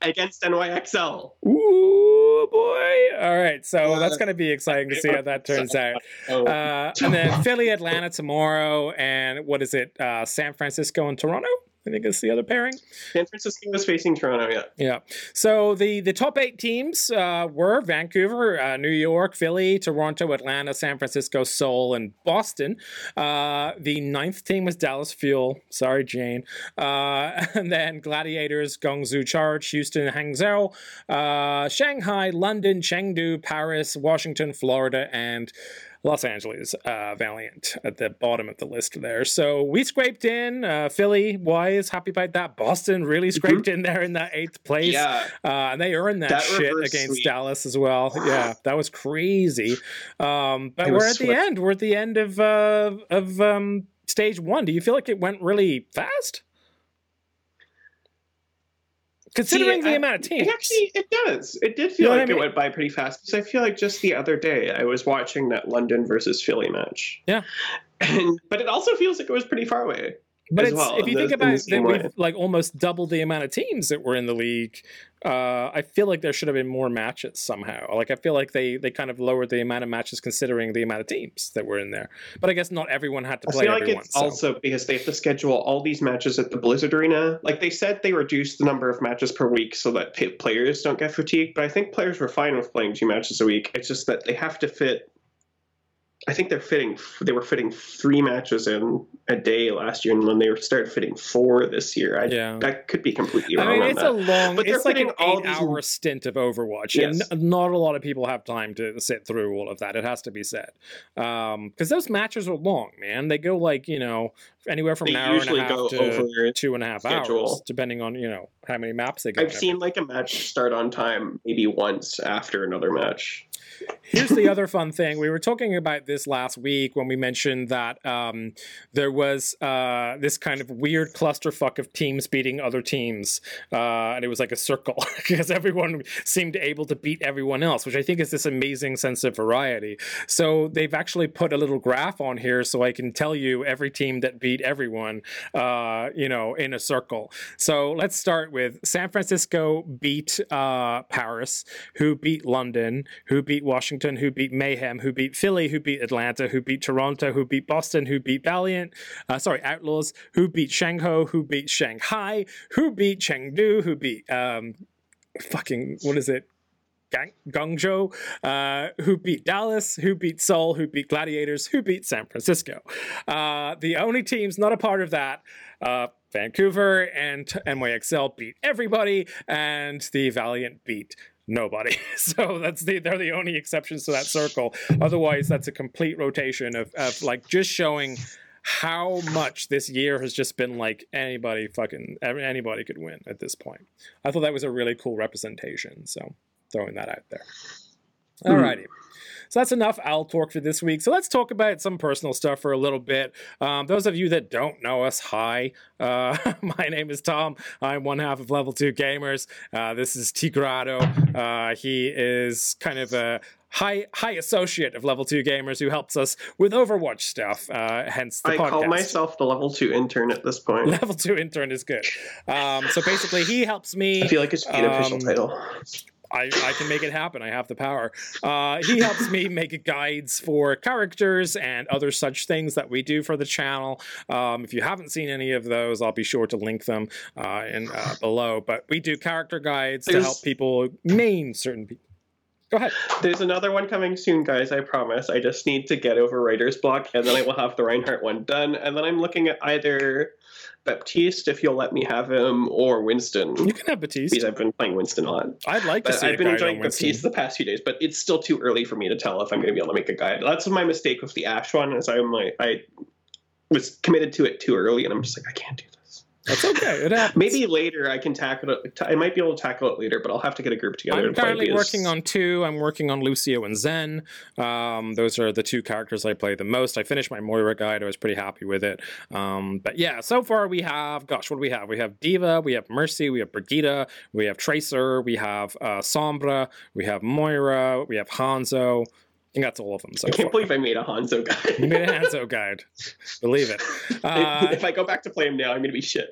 against NYXL. Ooh boy! All right, so that's going to be exciting to see how that turns out. Oh, Uh, and then Philly, Atlanta tomorrow, and what is it? Uh, San Francisco and Toronto. I think it's the other pairing. San Francisco is facing Toronto, yeah. Yeah. So the the top eight teams uh, were Vancouver, uh, New York, Philly, Toronto, Atlanta, San Francisco, Seoul, and Boston. Uh, the ninth team was Dallas Fuel. Sorry, Jane. Uh, and then Gladiators, Guangzhou Charge, Houston, Hangzhou, uh, Shanghai, London, Chengdu, Paris, Washington, Florida, and Los Angeles uh, Valiant at the bottom of the list there. So we scraped in. Uh, Philly, wise, happy about that. Boston really scraped in there in that eighth place. Yeah. Uh, and they earned that, That shit against sweep. Dallas as well. Yeah, that was crazy. Um, but we're at the end. We're at the end of uh, of um, stage one. Do you feel like it went really fast? Considering See, the I- amount of teams. It actually, it does. It did You feel know like I mean? it went by pretty fast because I feel like just the other day I was watching that London versus Philly match. Yeah. And, but it also feels like it was pretty far away. But it's, well if you think about it, same we've like almost doubled the amount of teams that were in the league. Uh, I feel like there should have been more matches somehow. Like I feel like they they kind of lowered the amount of matches considering the amount of teams that were in there. But I guess not everyone had to I play feel like everyone. it's so. also because they have to schedule all these matches at the Blizzard Arena. Like they said, they reduced the number of matches per week so that players don't get fatigued. But I think players were fine with playing two matches a week. It's just that they have to fit. I think they're fitting. They were fitting three matches in a day last year, and when they started fitting four this year, I, Yeah. I could be completely wrong. I wrong mean, on it's that. a long. But they're it's like an putting all these- eight-hour stint of Overwatch, Yes. and n- not a lot of people have time to sit through all of that. It has to be said, um, because those matches are long, man. They go like you know anywhere from They an hour and a half go to over two and a half schedule. hours, depending on you know how many maps they get. I've seen like a match start on time maybe once after another match. Here's the other fun thing. We were talking about this last week when we mentioned that um, there was uh, this kind of weird clusterfuck of teams beating other teams, uh, and it was like a circle because everyone seemed able to beat everyone else, which I think is this amazing sense of variety. So they've actually put a little graph on here so I can tell you every team that beat everyone, uh, you know, in a circle. So let's start with San Francisco beat uh, Paris, who beat London, who beat Washington, who beat Mayhem, who beat Philly, who beat Atlanta, who beat Toronto, who beat Boston, who beat Valiant, uh, sorry, Outlaws, who beat Shanghai, who beat Shanghai, who beat Chengdu, who beat um, fucking what is it? Gang- Guangzhou, uh, who beat Dallas, who beat Seoul, who beat Gladiators, who beat San Francisco. Uh, the only teams not a part of that, uh, Vancouver and NYXL beat everybody, and the Valiant beat nobody. So that's the they're the only exceptions to that circle. Otherwise, that's a complete rotation of, of like just showing how much this year has just been like anybody fucking anybody could win at this point. I thought that was a really cool representation. So throwing that out there. Hmm. Alrighty. So that's enough Al talk for this week. So let's talk about some personal stuff for a little bit. Um, those of you that don't know us, hi. Uh, my name is Tom. I'm one half of Level 2 Gamers. Uh, this is Tigrado. Uh, he is kind of a high high associate of level 2 gamers who helps us with overwatch stuff uh, hence the I podcast. call myself the level two intern at this point. level 2 intern is good um, so basically he helps me I feel like it's an official Um, title. I, I can make it happen. I have the power. Uh, he helps me make guides for characters and other such things that we do for the channel. Um, if you haven't seen any of those, I'll be sure to link them uh, in uh, below. But we do character guides to help people main certain people. Go ahead. There's another one coming soon, guys. I promise. I just need to get over writer's block, and then I will have the Reinhardt one done. And then I'm looking at either Baptiste, if you'll let me have him, or Winston. You can have Because I've been playing Winston a lot. I'd like to see a I've been enjoying. Baptiste the past few days, but it's still too early for me to tell if I'm going to be able to make a guide. That's my mistake with the Ashe one, is I'm like I was committed to it too early, and I'm just like I can't do. That's okay. It happens. Maybe later I can tackle it. I might be able to tackle it later, but I'll have to get a group together. I'm currently working on two. I'm working on Lucio and Zen. Um, those are the two characters I play the most. I finished my Moira guide. I was pretty happy with it. Um, but yeah, so far we have, gosh, what do we have? We have D.Va, we have Mercy, we have Brigitte, we have Tracer, we have uh, Sombra, we have Moira, we have Hanzo. I think that's all of them. So I can't far. believe I made a Hanzo guide. You made a Hanzo guide. Believe it. Uh, if I go back to play him now, I'm going to be shit.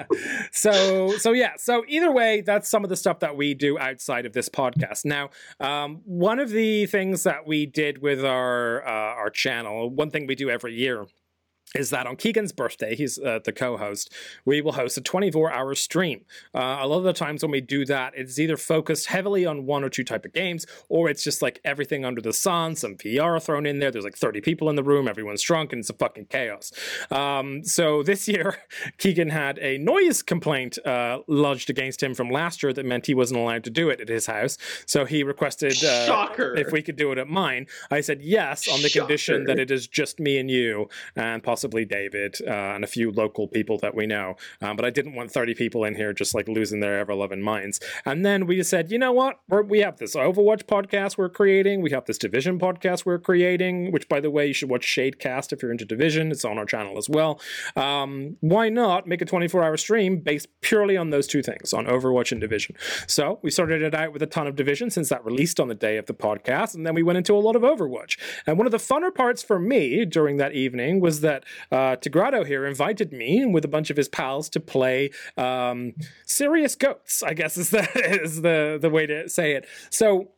so so yeah so either way that's some of the stuff that we do outside of this podcast now um, one of the things that we did with our uh, our channel one thing we do every year is that on Keegan's birthday, he's uh, the co-host, we will host a 24-hour stream. Uh, a lot of the times when we do that, it's either focused heavily on one or two type of games, or it's just like everything under the sun, some VR thrown in there. There's like 30 people in the room, everyone's drunk, and it's a fucking chaos. Um, so this year, Keegan had a noise complaint uh, lodged against him from last year that meant he wasn't allowed to do it at his house. So he requested uh, Shocker. if we could do it at mine. I said yes on the condition that it is just me and you, and possibly David uh, and a few local people that we know. Um, but I didn't want 30 people in here just like losing their ever loving minds. And then we just said, you know what? We're, we have this Overwatch podcast we're creating. We have this Division podcast we're creating, which, by the way, you should watch Shadecast if you're into Division. It's on our channel as well. Um, why not make a 24 hour stream based purely on those two things, on Overwatch and Division? So we started it out with a ton of Division since that released on the day of the podcast, and then we went into a lot of Overwatch. And one of the funner parts for me during that evening was that uh, Tigrado here invited me with a bunch of his pals to play um, Serious Goats, I guess is the, is the, the way to say it. So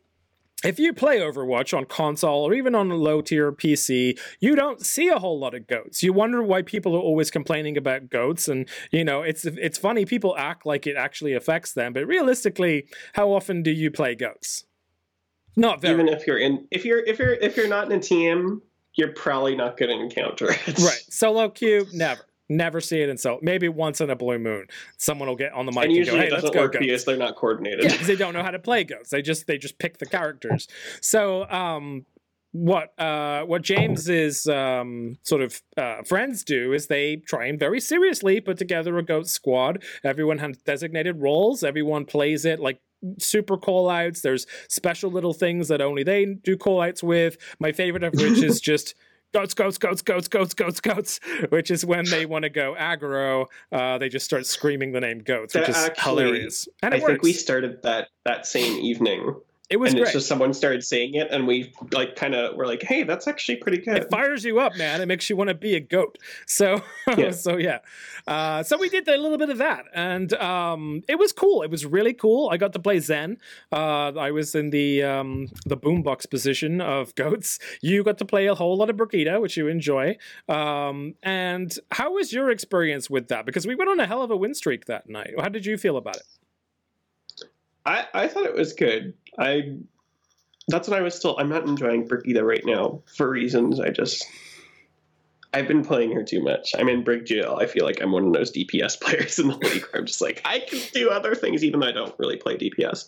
if you play Overwatch on console or even on a low tier PC, you don't see a whole lot of goats. You wonder why people are always complaining about goats, and you know it's it's funny. People act like it actually affects them, but realistically, how often do you play goats? Not very. Even if you're in, if you're if you're if you're not in a team, you're probably not going to encounter it. right. Solo queue, never. Never see it in solo. Maybe once in a blue moon, someone will get on the mic And and, go, "Hey, let's doesn't go work because they're not coordinated. yeah, because they don't know how to play goats. They just they just pick the characters. So um, what uh, what James's um, sort of uh, friends do is they try and very seriously, put together a goat squad. Everyone has designated roles. Everyone plays it like super call outs. There's special little things that only they do call outs with. My favorite of which is just goats, goats, goats, goats, goats, goats, goats, which is when they want to go aggro, uh, they just start screaming the name goats, which is actually- hilarious. And I it think we started that that same evening, it was and great. it's just someone started saying it, and we like kind of were like, "Hey, that's actually pretty good." it fires you up, man. It makes you want to be a goat. So, Yeah. so yeah. Uh, so we did a little bit of that, and um, it was cool. It was really cool. I got to play Zen. Uh, I was in the um, the boombox position of goats. You got to play a whole lot of Brigitte, which you enjoy. Um, and how was your experience with that? Because we went on a hell of a win streak that night. How did you feel about it? I, I thought it was good. I that's what I was still. I'm not enjoying Brigitte right now for reasons I just. I've been playing her too much. I'm in Brig Jill. I feel like I'm one of those DPS players in the league where I'm just like, I can do other things even though I don't really play DPS.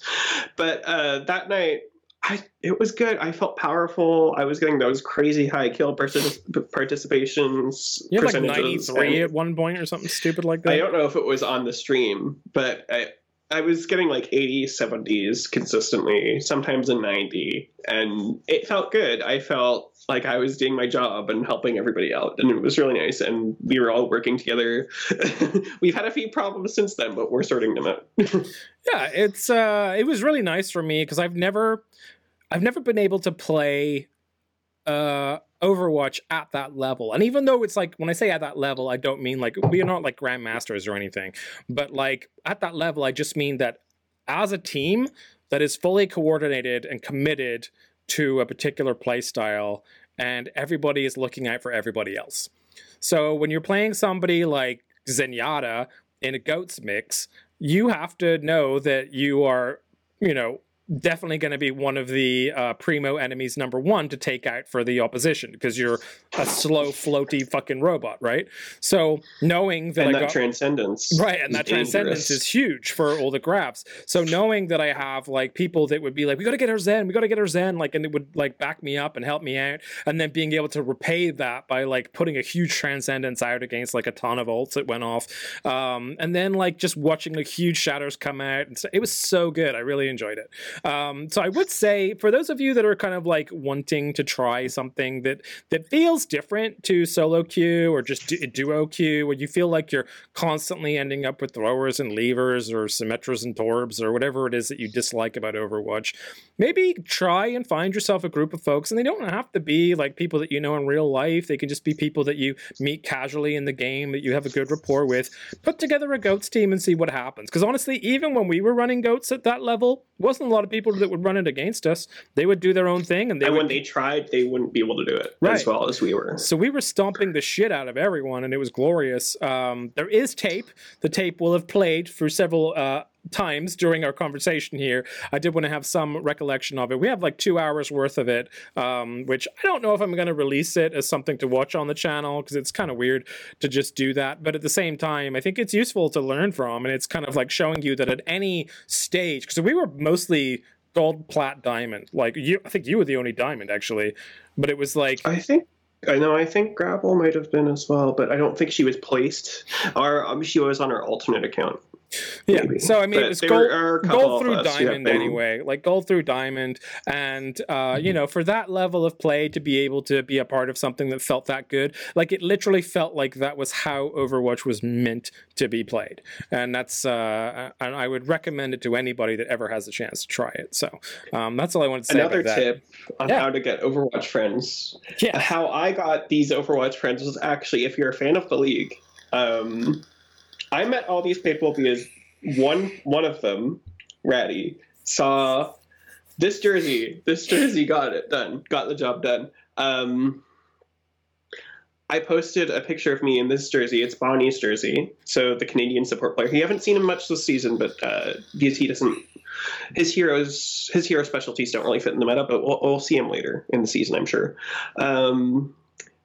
But uh, that night, I it was good. I felt powerful. I was getting those crazy high kill particip- participations. You had like 93 and- at one point or something stupid like that. I don't know if it was on the stream, but I, I was getting like 80, 70s consistently, sometimes a 90, and it felt good. I felt like I was doing my job and helping everybody out, and it was really nice. And we were all working together. We've had a few problems since then, but we're sorting them out. Yeah, it's uh it was really nice for me because I've never I've never been able to play uh Overwatch at that level. And even though it's like when I say at that level, I don't mean like we are not like grandmasters or anything, but like at that level I just mean that as a team that is fully coordinated and committed to a particular play style and everybody is looking out for everybody else. So when you're playing somebody like Zenyatta in a goats mix, you have to know that you are, you know, definitely going to be one of the uh, primo enemies number one to take out for the opposition because you're a slow, floaty fucking robot, right? So knowing that and I that got transcendence. right and that transcendence is huge for all the graphs. so knowing that i have like people that would be like we gotta get her zen we gotta get her zen like and it would like back me up and help me out and then being able to repay that by like putting a huge transcendence out against like a ton of ults that went off um and then like just watching like huge shadows come out and so it was so good i really enjoyed it um so i would say for those of you that are kind of like wanting to try something that that feels different to solo queue or just du- duo queue where you feel like you're constantly ending up with throwers and levers or symmetras and torbs or whatever it is that you dislike about Overwatch, maybe try and find yourself a group of folks. And they don't have to be like people that you know in real life. They can just be people that you meet casually in the game that you have a good rapport with. Put together a goats team and see what happens. Because honestly, even when we were running goats at that level, wasn't a lot of people that would run it against us. They would do their own thing and they and would when they tried, they wouldn't be able to do it Right. as well as we were. so we were stomping the shit out of everyone, and it was glorious. Um, there is tape. The tape will have played for several uh, times during our conversation here. I did want to have some recollection of it. We have like two hours worth of it, um, which I don't know if I'm going to release it as something to watch on the channel because it's kind of weird to just do that. But at the same time, I think it's useful to learn from, and it's kind of like showing you that at any stage, because we were mostly gold, plat, diamond. Like you, I think you were the only diamond actually, but it was like I think I know. I think Grapple might have been as well, but I don't think she was placed, or um, she was on her alternate account. Yeah. maybe. So I mean, But it was gold, are a couple gold through diamond been- anyway, like gold through diamond, and uh, Mm-hmm. you know, for that level of play to be able to be a part of something that felt that good, like it literally felt like that was how Overwatch was meant to be played, and that's uh, and I would recommend it to anybody that ever has a chance to try it. So um, that's all I wanted to say Another about that. tip on Yeah. how to get Overwatch friends. Yeah. How I got these Overwatch friends was actually, if you're a fan of the league, um, I met all these people because one one of them, Ratty, saw this jersey. This jersey got it done. Got the job done. Um, I posted a picture of me in this jersey. It's Bonnie's jersey, so the Canadian support player. You haven't seen him much this season, but uh, because he doesn't, his heroes, his hero specialties don't really fit in the meta. But we'll, we'll see him later in the season, I'm sure. Um,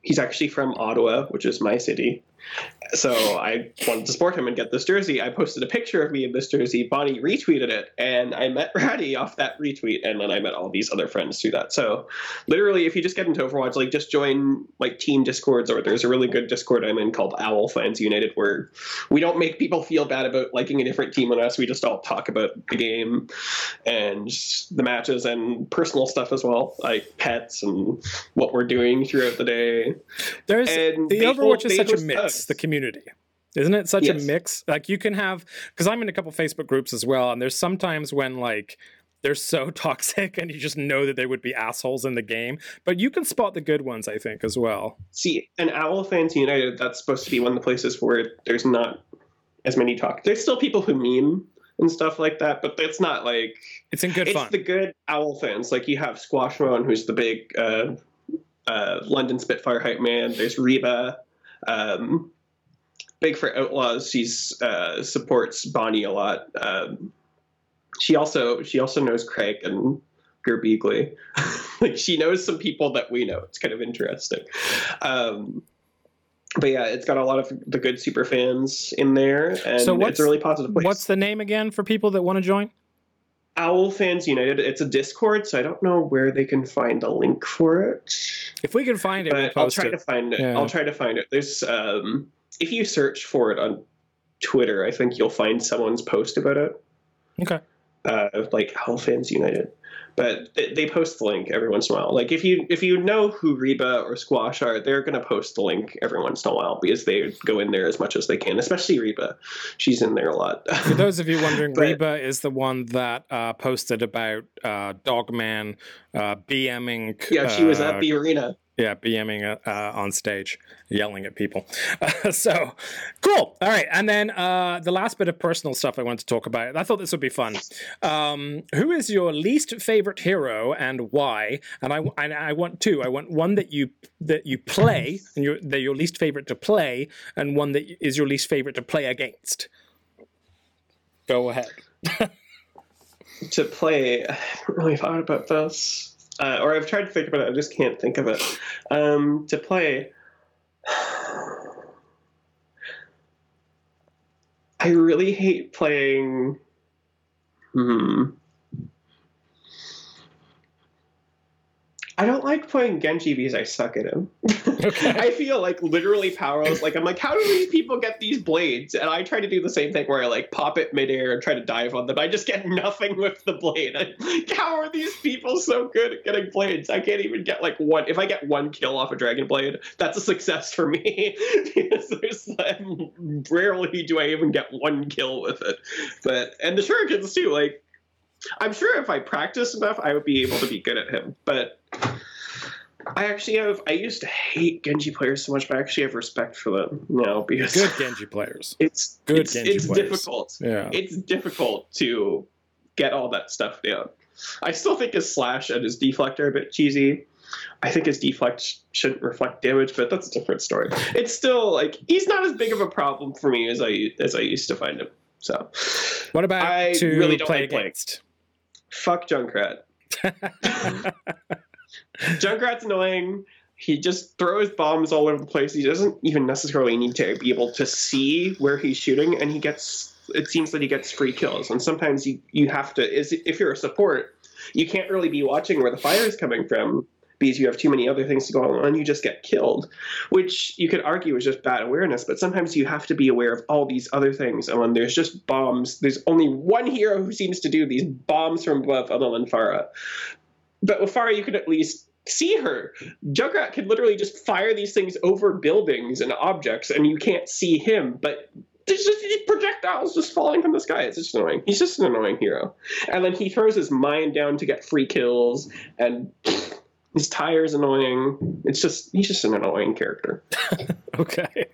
he's actually from Ottawa, which is my city. So I wanted to support him and get this jersey. I posted a picture of me in this jersey. Bonnie retweeted it, and I met Ratty off that retweet, and then I met all these other friends through that. So literally, if you just get into Overwatch, like just join like team discords, or there's a really good Discord I'm in called Owl Fans United, where we don't make people feel bad about liking a different team than us. We just all talk about the game and the matches and personal stuff as well, like pets and what we're doing throughout the day. There's And the Overwatch is such a host mix. The community, isn't it? Such Yes. a mix. Like you can have because I'm in a couple Facebook groups as well, and there's sometimes when like they're so toxic and you just know that they would be assholes in the game, but you can spot the good ones, I think, as well. See, an Owl Fans United, that's supposed to be one of the places where there's not as many talk. There's still people who meme and stuff like that, but it's not like It's in good it's fun. the good Owl fans. Like you have Squashmon, who's the big uh, uh, London Spitfire hype man. There's Reba, um, big for Outlaws. She's uh, supports Bonnie a lot. Um, she also she also knows Craig and Gerbeagley. like she knows some people that we know. It's kind of interesting. Um, but yeah, it's got a lot of the good super fans in there, and So it's a really positive place. What's the name again for people that want to join? Owl Fans United? It's a Discord, so I don't know where they can find a link for it. If we can find it, we'll I'll try it. to find it. Yeah. I'll try to find it. There's um, if you search for it on Twitter, I think you'll find someone's post about it. Okay. uh, like Owl Fans United. But they, they post the link every once in a while. Like if you if you know who Reba or Squash are, they're gonna post the link every once in a while because they go in there as much as they can. Especially Reba, she's in there a lot. For those of you wondering, But- Reba is the one that uh, posted about uh, Dogman uh, BMing. yeah, she was uh, at the arena. Yeah, BMing uh, on stage, yelling at people. So cool. All right, and then uh, the last bit of personal stuff I want to talk about. I thought this would be fun. Um, who is your least favorite hero and why? And I, and I want two. I want one that you that you play and you're, your least favorite to play, and one that is your least favorite to play against. Go ahead. to play. I haven't really thought about this, uh, or I've tried to think about it. I just can't think of it. Um, to play, I really hate playing. Hmm. I don't like playing Genji because I suck at him. Okay. I feel like literally powerless. Like I'm like, how do these people get these blades? And I try to do the same thing where I like pop it midair and try to dive on them. I just get nothing with the blade. I, like, how are these people so good at getting blades? I can't even get like one. If I get one kill off a dragon blade, that's a success for me. because there's like, rarely do I even get one kill with it. But and the shurikens too. Like I'm sure if I practice enough, I would be able to be good at him. But I actually have. I used to hate Genji players so much, but I actually have respect for them now because Good Genji players. it's Good it's, Genji it's players. difficult. Yeah. It's difficult to get all that stuff down. I still think his slash and his deflect are a bit cheesy. I think his deflect shouldn't reflect damage, but that's a different story. It's still like he's not as big of a problem for me as I as I used to find him. So What about I to really don't play like playing. Fuck Junkrat. Junkrat's annoying. He just throws bombs all over the place. He doesn't even necessarily need to be able to see where he's shooting, and he gets. It seems that he gets free kills, and sometimes you you have to. Is if you're a support, you can't really be watching where the fire is coming from because you have too many other things to go on. You just get killed, which you could argue is just bad awareness. But sometimes you have to be aware of all these other things, and when there's just bombs, there's only one hero who seems to do these bombs from above, other than Farah. But with Farah, you could at least see her. Junkrat can literally just fire these things over buildings and objects, and you can't see him. But there's just these projectiles just falling from the sky. It's just annoying. He's just an annoying hero. And then he throws his mind down to get free kills, and his tire's annoying. It's just he's just an annoying character. Okay.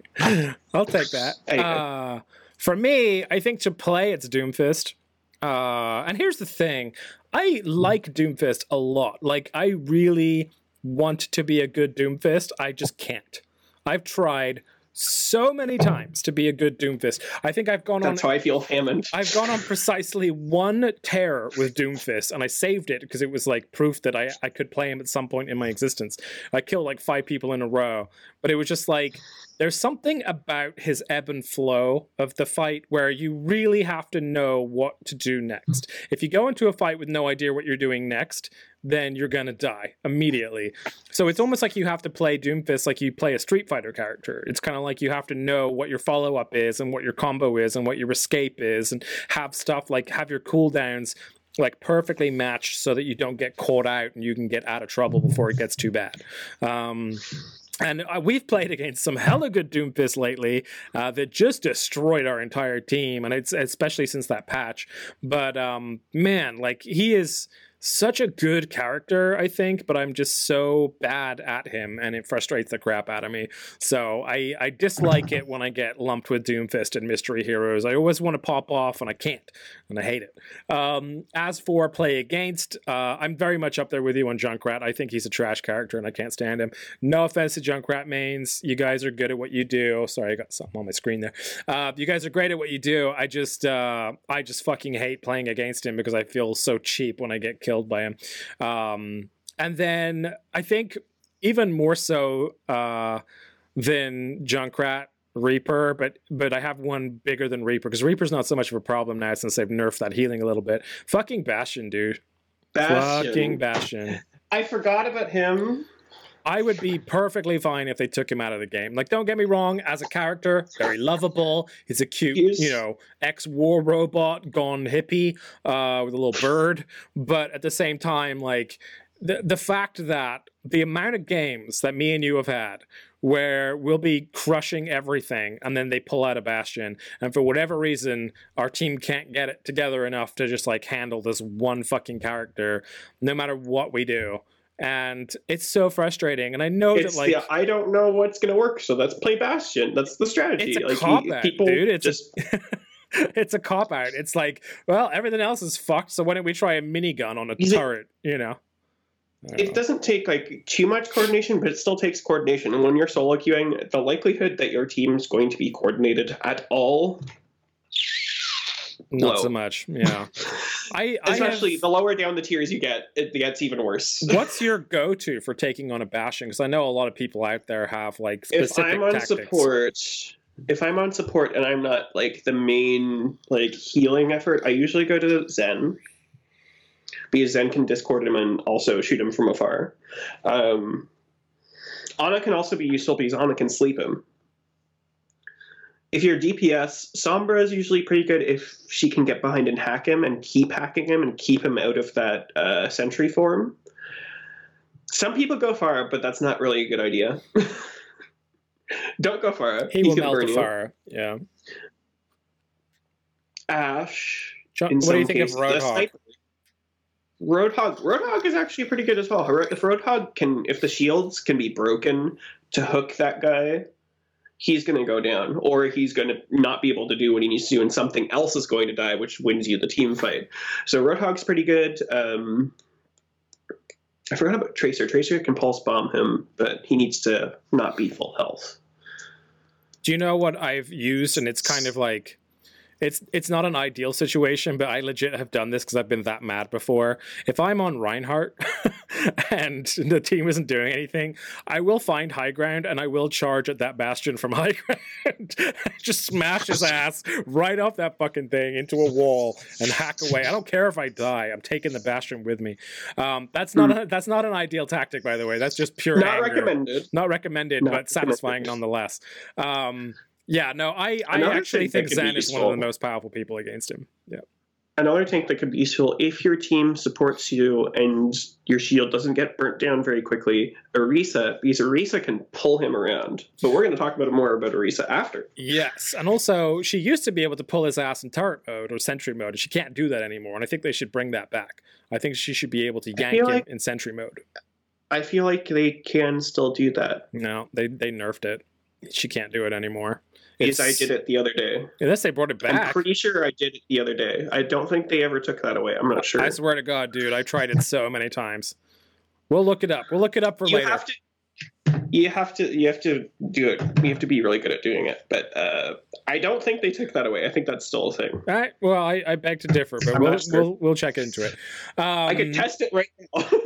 I'll take that. Anyway. Uh, for me, I think to play, it's Doomfist. Uh, and here's the thing I like Doomfist a lot. Like, I really want to be a good Doomfist. I just can't. I've tried so many times to be a good Doomfist. I think I've gone on That's how I feel famine. I've gone on precisely one tear with Doomfist, and I saved it because it was like proof that I, I could play him at some point in my existence. I killed like five people in a row, but it was just like there's something about his ebb and flow of the fight where you really have to know what to do next. If you go into a fight with no idea what you're doing next, then you're gonna die immediately. So it's almost like you have to play Doomfist like you play a Street Fighter character. It's kind of like you have to know what your follow up is and what your combo is and what your escape is and have stuff like have your cooldowns like perfectly matched so that you don't get caught out and you can get out of trouble before it gets too bad. Um, and uh, we've played against some hella good Doomfist lately uh, that just destroyed our entire team, and it's especially since that patch. But um, man, like he is such a good character, I think, but I'm just so bad at him and it frustrates the crap out of me. So I, I dislike it when I get lumped with Doomfist and mystery heroes. I always want to pop off and I can't, and I hate it. Um, as for play against, uh, I'm very much up there with you on Junkrat. I think he's a trash character and I can't stand him. No offense to Junkrat mains. You guys are good at what you do. Sorry, I got something on my screen there. Uh, you guys are great at what you do. I just, uh, I just fucking hate playing against him because I feel so cheap when I get killed killed by him. Um, and then I think even more so uh, than Junkrat, Reaper, but but I have one bigger than Reaper because Reaper's not so much of a problem now since they've nerfed that healing a little bit. Fucking Bastion, dude. Bastion. Fucking Bastion. I forgot about him. I would be perfectly fine if they took him out of the game. Like, don't get me wrong, as a character, very lovable. He's a cute, you know, ex war robot gone hippie uh, with a little bird. But at the same time, like, the, the fact that the amount of games that me and you have had where we'll be crushing everything and then they pull out a bastion and for whatever reason our team can't get it together enough to just like handle this one fucking character no matter what we do and it's so frustrating and i know It's that like the I don't know what's gonna work, so let's play Bastion. That's the strategy. It's a like cop he- out, people dude. It's a- just it's a cop out. It's like, well, everything else is fucked, so why don't we try a minigun on a He's turret? You know. I don't know. it doesn't take like too much coordination, but it still takes coordination. And when you're solo queuing, the likelihood that your team's going to be coordinated at all, Not low. so much. Yeah. I, I especially have- the lower down the tiers you get, it gets even worse. What's your go-to for taking on a bastion? Because I know a lot of people out there have like if I'm on tactics. support, if I'm on support and I'm not like the main like healing effort, I usually go to Zen because Zen can discord him and also shoot him from afar. Um, Ana can also be useful because Ana can sleep him. If you're DPS, Sombra is usually pretty good if she can get behind and hack him and keep hacking him and keep him out of that uh, sentry form. Some people go Pharah, but that's not really a good idea. Don't go Pharah. He He's will melt the. Yeah. Ash. In what do you think cases. of Roadhog? Roadhog. Roadhog is actually pretty good as well. If Roadhog can, if the shields can be broken to hook that guy, he's going to go down, or he's going to not be able to do what he needs to do, and something else is going to die, which wins you the team fight. So Roadhog's pretty good. Um, I forgot about Tracer. Tracer can pulse bomb him, but he needs to not be full health. Do you know what I've used? And it's kind of like it's it's not an ideal situation, but I legit have done this because I've been that mad before. If I'm on Reinhardt and the team isn't doing anything, I will find high ground and I will charge at that bastion from high ground. Just smash his ass right off that fucking thing into a wall and hack away. I don't care if I die. I'm taking the bastion with me. Um, that's not a, that's not an ideal tactic, by the way. That's just pure Not anger recommended. not recommended, Not but satisfying recommended. nonetheless. Um, yeah, no, I, I actually think Zen is one of the most powerful people against him. Yeah. another tank that could be useful if your team supports you and your shield doesn't get burnt down very quickly. Orisa, because Orisa can pull him around. But we're going to talk about more about Orisa after. Yes, and also she used to be able to pull his ass in turret mode or sentry mode, and she can't do that anymore. And I think they should bring that back. I think she should be able to yank him like- in sentry mode. I feel like they can still do that. No, they they nerfed it. She can't do it anymore. I did it the other day. Unless they brought it back. I'm pretty sure I did it the other day. I don't think they ever took that away. I'm not sure. I swear to God, dude, I tried it so many times. We'll look it up. We'll look it up for you later. have to you have to you have to do it you have to be really good at doing it but uh, i don't think they took that away i think that's still a thing All right. Well, I, I beg to differ, but we'll, sure. we'll we'll check into it. Um, i could test it right now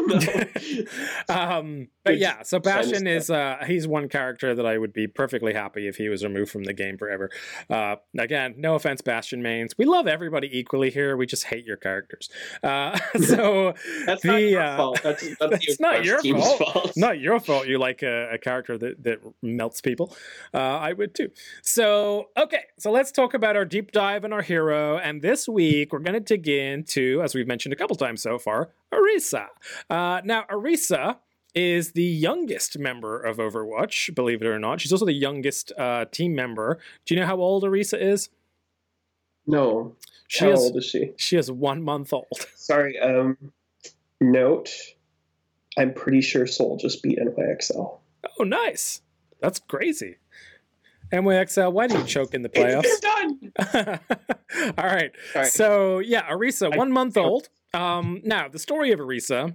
um, but yeah, so Bastion is uh, he's one character that I would be perfectly happy if he was removed from the game forever. Uh, again, no offense, Bastion mains. We love everybody equally here. We just hate your characters. Uh, so that's The, not your uh, fault that's, that's, that's the not your team's fault. not your fault. You like a, a character that that melts people. Uh, I would too. So okay, so let's talk about our deep dive and our hero. And this week we're going to dig into, as we've mentioned a couple times so far, Orisa. Uh, now Orisa is the youngest member of Overwatch, believe it or not. She's also the youngest uh, team member. Do you know how old Orisa is? no She how is old is she she is one month old. sorry um note, I'm pretty sure Seoul just beat NYXL. Oh, nice. That's crazy. NYXL, why do you choke in the playoffs? It's done. All right. All right. So yeah, Orisa, I- one month old. Um, now the story of Orisa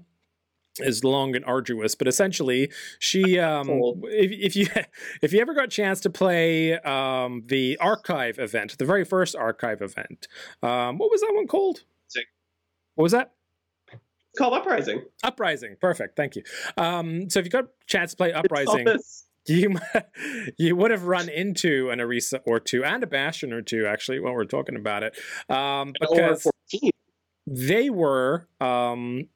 is long and arduous, but essentially she um if, if you if you ever got a chance to play um the archive event, the very first archive event, um what was that one called? Sick. What was that? It's called Uprising. Uprising. Perfect. Thank you. Um so if you got a chance to play Uprising, you you would have run into an Orisa or two and a Bastion or two actually while we're talking about it, um, because they were um,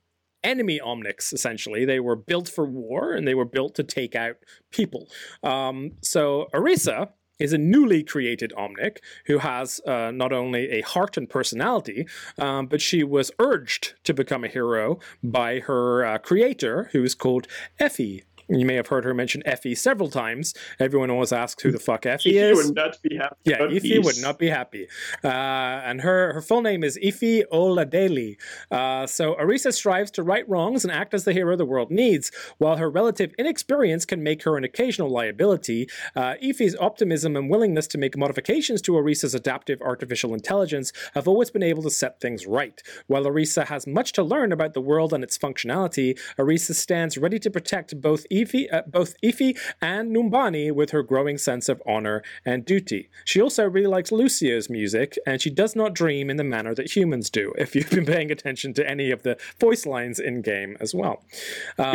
enemy omnics essentially. They were built for war and they were built to take out people. Um, so Orisa is a newly created omnic who has uh, not only a heart and personality, um, but she was urged to become a hero by her uh, creator, who is called Efi. You may have heard her mention Efi several times. Everyone always asks who the fuck Efi He is. would not be happy. Yeah, Efi these. would not be happy. Uh, and her, her full name is Efi Oladele. Uh, so Orisa strives to right wrongs and act as the hero the world needs. While her relative inexperience can make her an occasional liability, uh, Efi's optimism and willingness to make modifications to Orisa's adaptive artificial intelligence have always been able to set things right. While Orisa has much to learn about the world and its functionality, Orisa stands ready to protect both Efi, uh, both Efi and Numbani with her growing sense of honor and duty. She also really likes Lucio's music, and she does not dream in the manner that humans do. If you've been paying attention to any of the voice lines in game as well,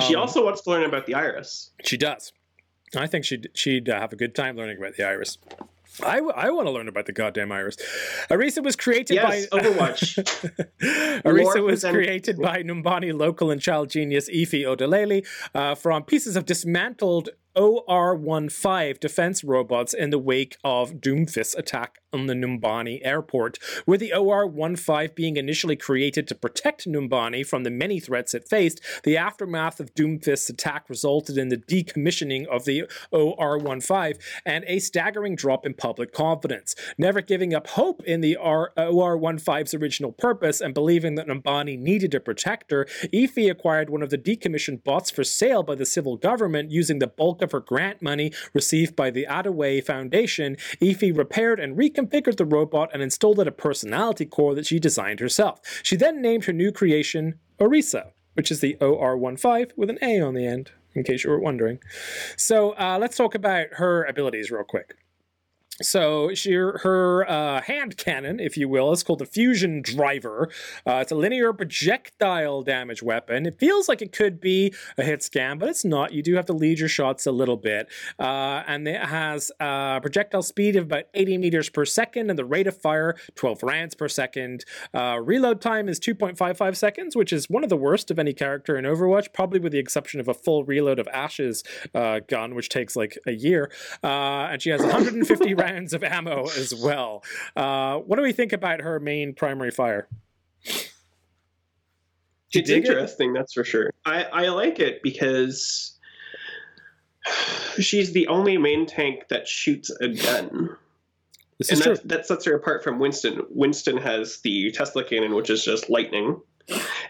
she Um, also wants to learn about the iris. she does. I think she'd she'd uh, have a good time learning about the iris. I, w- I want to learn about the goddamn iris. Orisa was created Yes, by Overwatch. Orisa Lore was created by Numbani local and child genius Efi Odalele uh, from pieces of dismantled OR-15 defense robots in the wake of Doomfist's attack on the Numbani airport, with the OR-15 being initially created to protect Numbani from the many threats it faced. The aftermath of Doomfist's attack resulted in the decommissioning of the OR-15 and a staggering drop in public confidence. Never giving up hope in the OR-15's original purpose and believing that Numbani needed a protector, Efi acquired one of the decommissioned bots for sale by the civil government using the bulk of her grant money received by the Adawe Foundation. Efi repaired and reconfigured the robot and installed it a personality core that she designed herself. She then named her new creation Orisa, which is the OR-15 with an A on the end, in case you were wondering. So uh, let's talk about her abilities real quick. So she, her uh, hand cannon, if you will, is called the Fusion Driver. Uh, it's a linear projectile damage weapon. It feels like it could be a hit scan, but it's not. You do have to lead your shots a little bit. Uh, and it has a projectile speed of about 80 meters per second and the rate of fire 12 rounds per second. Uh, reload time is 2.55 seconds, which is one of the worst of any character in Overwatch, probably with the exception of a full reload of Ashe's uh, gun, which takes like a year. Uh, and she has 150 rounds of ammo as well. Uh, what do we think about her main primary fire? Do It's dig it? interesting, that's for sure. I, I like it because she's the only main tank that shoots a gun. This and is true. that, that sets her apart from Winston. Winston has the Tesla cannon, which is just lightning.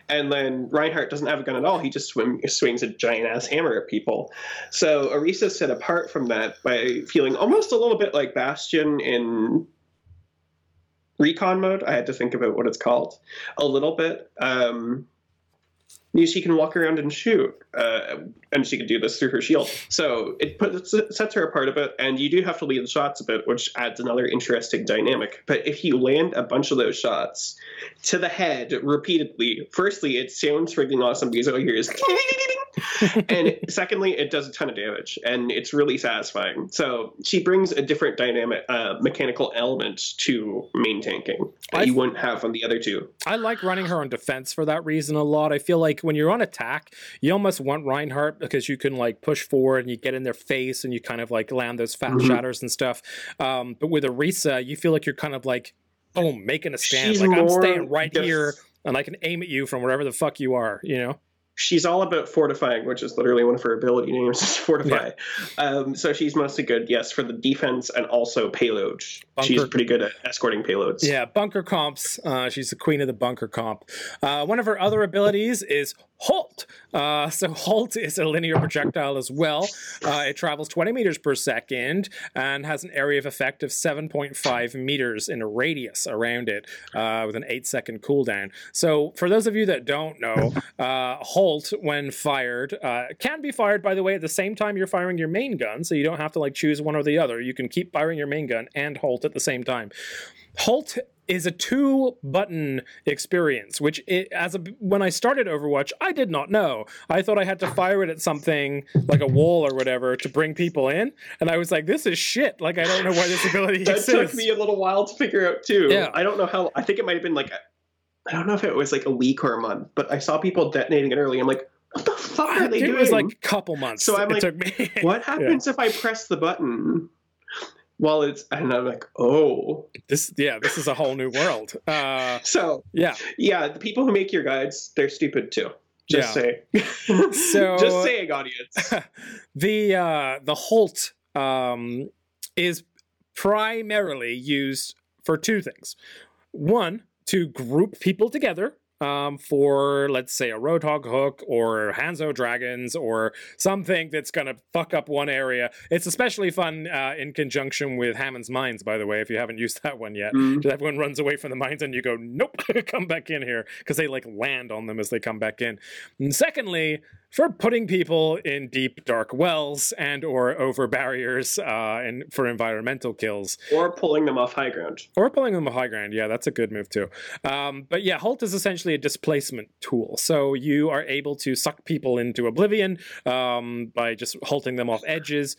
And then Reinhardt doesn't have a gun at all. He just swim, swings a giant ass hammer at people. So Orisa's set apart from that by feeling almost a little bit like Bastion in recon mode. I had to think about what it's called a little bit. Um, she can walk around and shoot, uh, and she can do this through her shield. So it puts, sets her apart a bit, and you do have to lead the shots a bit, which adds another interesting dynamic. But if you land a bunch of those shots to the head repeatedly, firstly, it sounds freaking awesome because all you hear is and secondly, it does a ton of damage, and it's really satisfying. So she brings a different dynamic, uh, mechanical element to main tanking that I- you wouldn't have on the other two. I like running her on defense for that reason a lot. I feel like when you're on attack, you almost want Reinhardt because you can like push forward and you get in their face and you kind of like land those fat Mhm. shatters and stuff. Um, but with Orisa, you feel like you're kind of like, boom, making a stand. She's like I'm staying right def- here and I can aim at you from wherever the fuck you are, you know? she's all about fortifying, which is literally one of her ability names is fortify. Um, so she's mostly good, yes, for the defense and also payload. She's pretty good at escorting payloads. Yeah, bunker comps. Uh, she's the queen of the bunker comp. Uh, one of her other abilities is Halt. Uh, so Halt is a linear projectile as well. Uh, it travels 20 meters per second and has an area of effect of 7.5 meters in a radius around it uh, with an 8 second cooldown. So for those of you that don't know, uh, Halt, when fired, uh, can be fired, by the way, at the same time you're firing your main gun. So you don't have to like choose one or the other. You can keep firing your main gun and Halt at the same time. Halt is a two button experience which it, as a when i started overwatch i did not know i thought i had to fire it at something like a wall or whatever to bring people in and i was like this is shit like i don't know why this ability exists. That took me a little while to figure out too. Yeah. I don't know how. I think it might have been like, a, I don't know if it was like a week or a month, but I saw people detonating it early. I'm like, what the fuck are they it doing? It was like a couple months So I'm it like, took me what happens if I press the button while it's? And I'm like, oh. this yeah this is a whole new world uh So yeah yeah, the people who make your guides, they're stupid too. Just say. So- just saying, audience. the uh the Halt um is primarily used for two things. One, to group people together um, for, let's say, a Roadhog hook or Hanzo dragons or something that's going to fuck up one area. It's especially fun uh, in conjunction with Hammond's Mines, by the way, if you haven't used that one yet. Mm. Because everyone runs away from the mines and you go, nope, come back in here. Because they like land on them as they come back in. And secondly, for putting people in deep dark wells and or over barriers uh, and for environmental kills. Or pulling them off high ground. or pulling them a high ground. Yeah that's a good move too. Um, but yeah halt is essentially a displacement tool. So you are able to suck people into oblivion um, by just halting them off edges.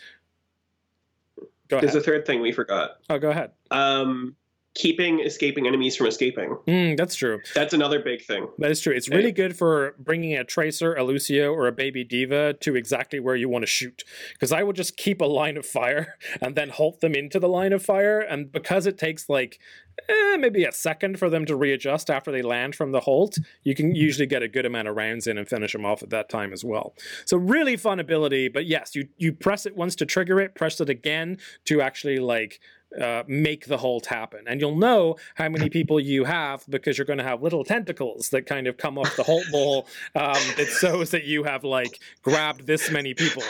Go There's ahead. a third thing we forgot. oh go ahead. Um, keeping escaping enemies from escaping. mm, that's true That's another big thing. That is true. It's really good for bringing a Tracer, a Lucio, or a Baby D.Va to exactly where you want to shoot. Because I will just keep a line of fire and then halt them into the line of fire. And because it takes like eh, maybe a second for them to readjust after they land from the halt, you can usually get a good amount of rounds in and finish them off at that time as well. So really fun ability. But yes, you you press it once to trigger it, press it again to actually like uh, make the halt happen. And you'll know how many people you have because you're going to have little tentacles that kind of come off the halt ball um, that shows that you have like grabbed this many people.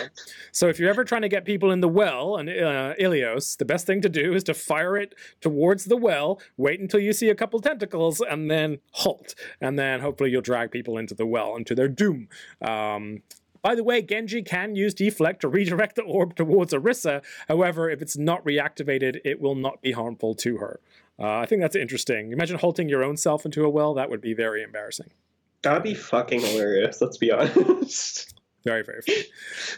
So if you're ever trying to get people in the well and uh, Ilios, the best thing to do is to fire it towards the well, wait until you see a couple tentacles, and then halt. And then hopefully you'll drag people into the well, into their doom. Um, by the way, Genji can use deflect to redirect the orb towards Orisa. However, if it's not reactivated, it will not be harmful to her. Uh, I think that's interesting. Imagine halting your own self into a well. That would be very embarrassing. That'd be fucking hilarious. Let's be honest. Very, very funny.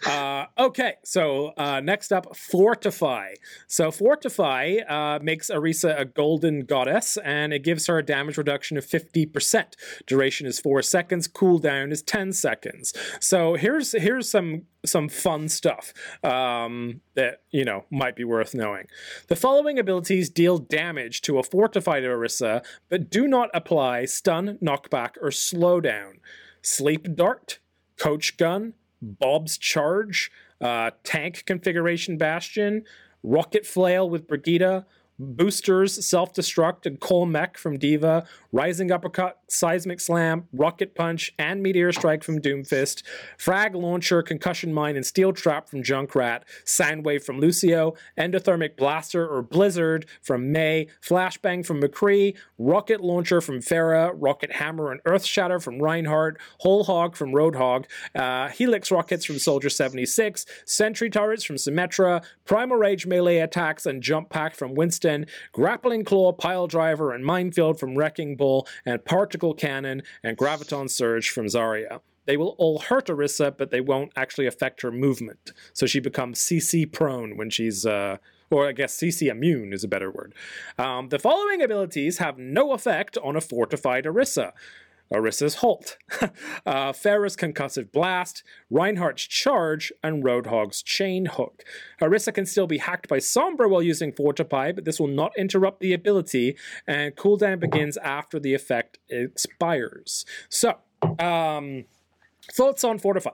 Uh, okay, so uh, next up, Fortify. So Fortify uh, makes Orisa a golden goddess, and it gives her a damage reduction of 50%. Duration is four seconds. Cooldown is 10 seconds. So here's here's some some fun stuff um, that you know might be worth knowing. The following abilities deal damage to a fortified Orisa, but do not apply stun, knockback, or slowdown. Sleep Dart, Coach Gun, Bob's Charge, uh, Tank Configuration Bastion, Rocket Flail with Brigitte, Boosters, Self Destruct, and Call Mech from D.Va, Rising Uppercut, Seismic Slam, Rocket Punch, and Meteor Strike from Doomfist, Frag Launcher, Concussion Mine, and Steel Trap from Junkrat, Soundwave from Lucio, Endothermic Blaster or Blizzard from Mei, Flashbang from McCree, Rocket Launcher from Pharah, Rocket Hammer and Earth Shatter from Reinhardt, Whole Hog from Roadhog, uh, Helix Rockets from Soldier 76, Sentry Turrets from Symmetra, Primal Rage melee attacks and Jump Pack from Winston, Grappling Claw, Pile Driver, and Minefield from Wrecking Ball, and Particle Cannon and Graviton Surge from Zarya. They will all hurt Orisa, but they won't actually affect her movement. So she becomes CC prone when she's, uh, or I guess CC immune is a better word. Um, the following abilities have no effect on a fortified Orisa. Orisa's Halt, uh, Pharah's Concussive Blast, Reinhardt's Charge, and Roadhog's Chain Hook. Orisa can still be hacked by Sombra while using Fortify, but this will not interrupt the ability, and cooldown begins after the effect expires. So, um, Thoughts on Fortify?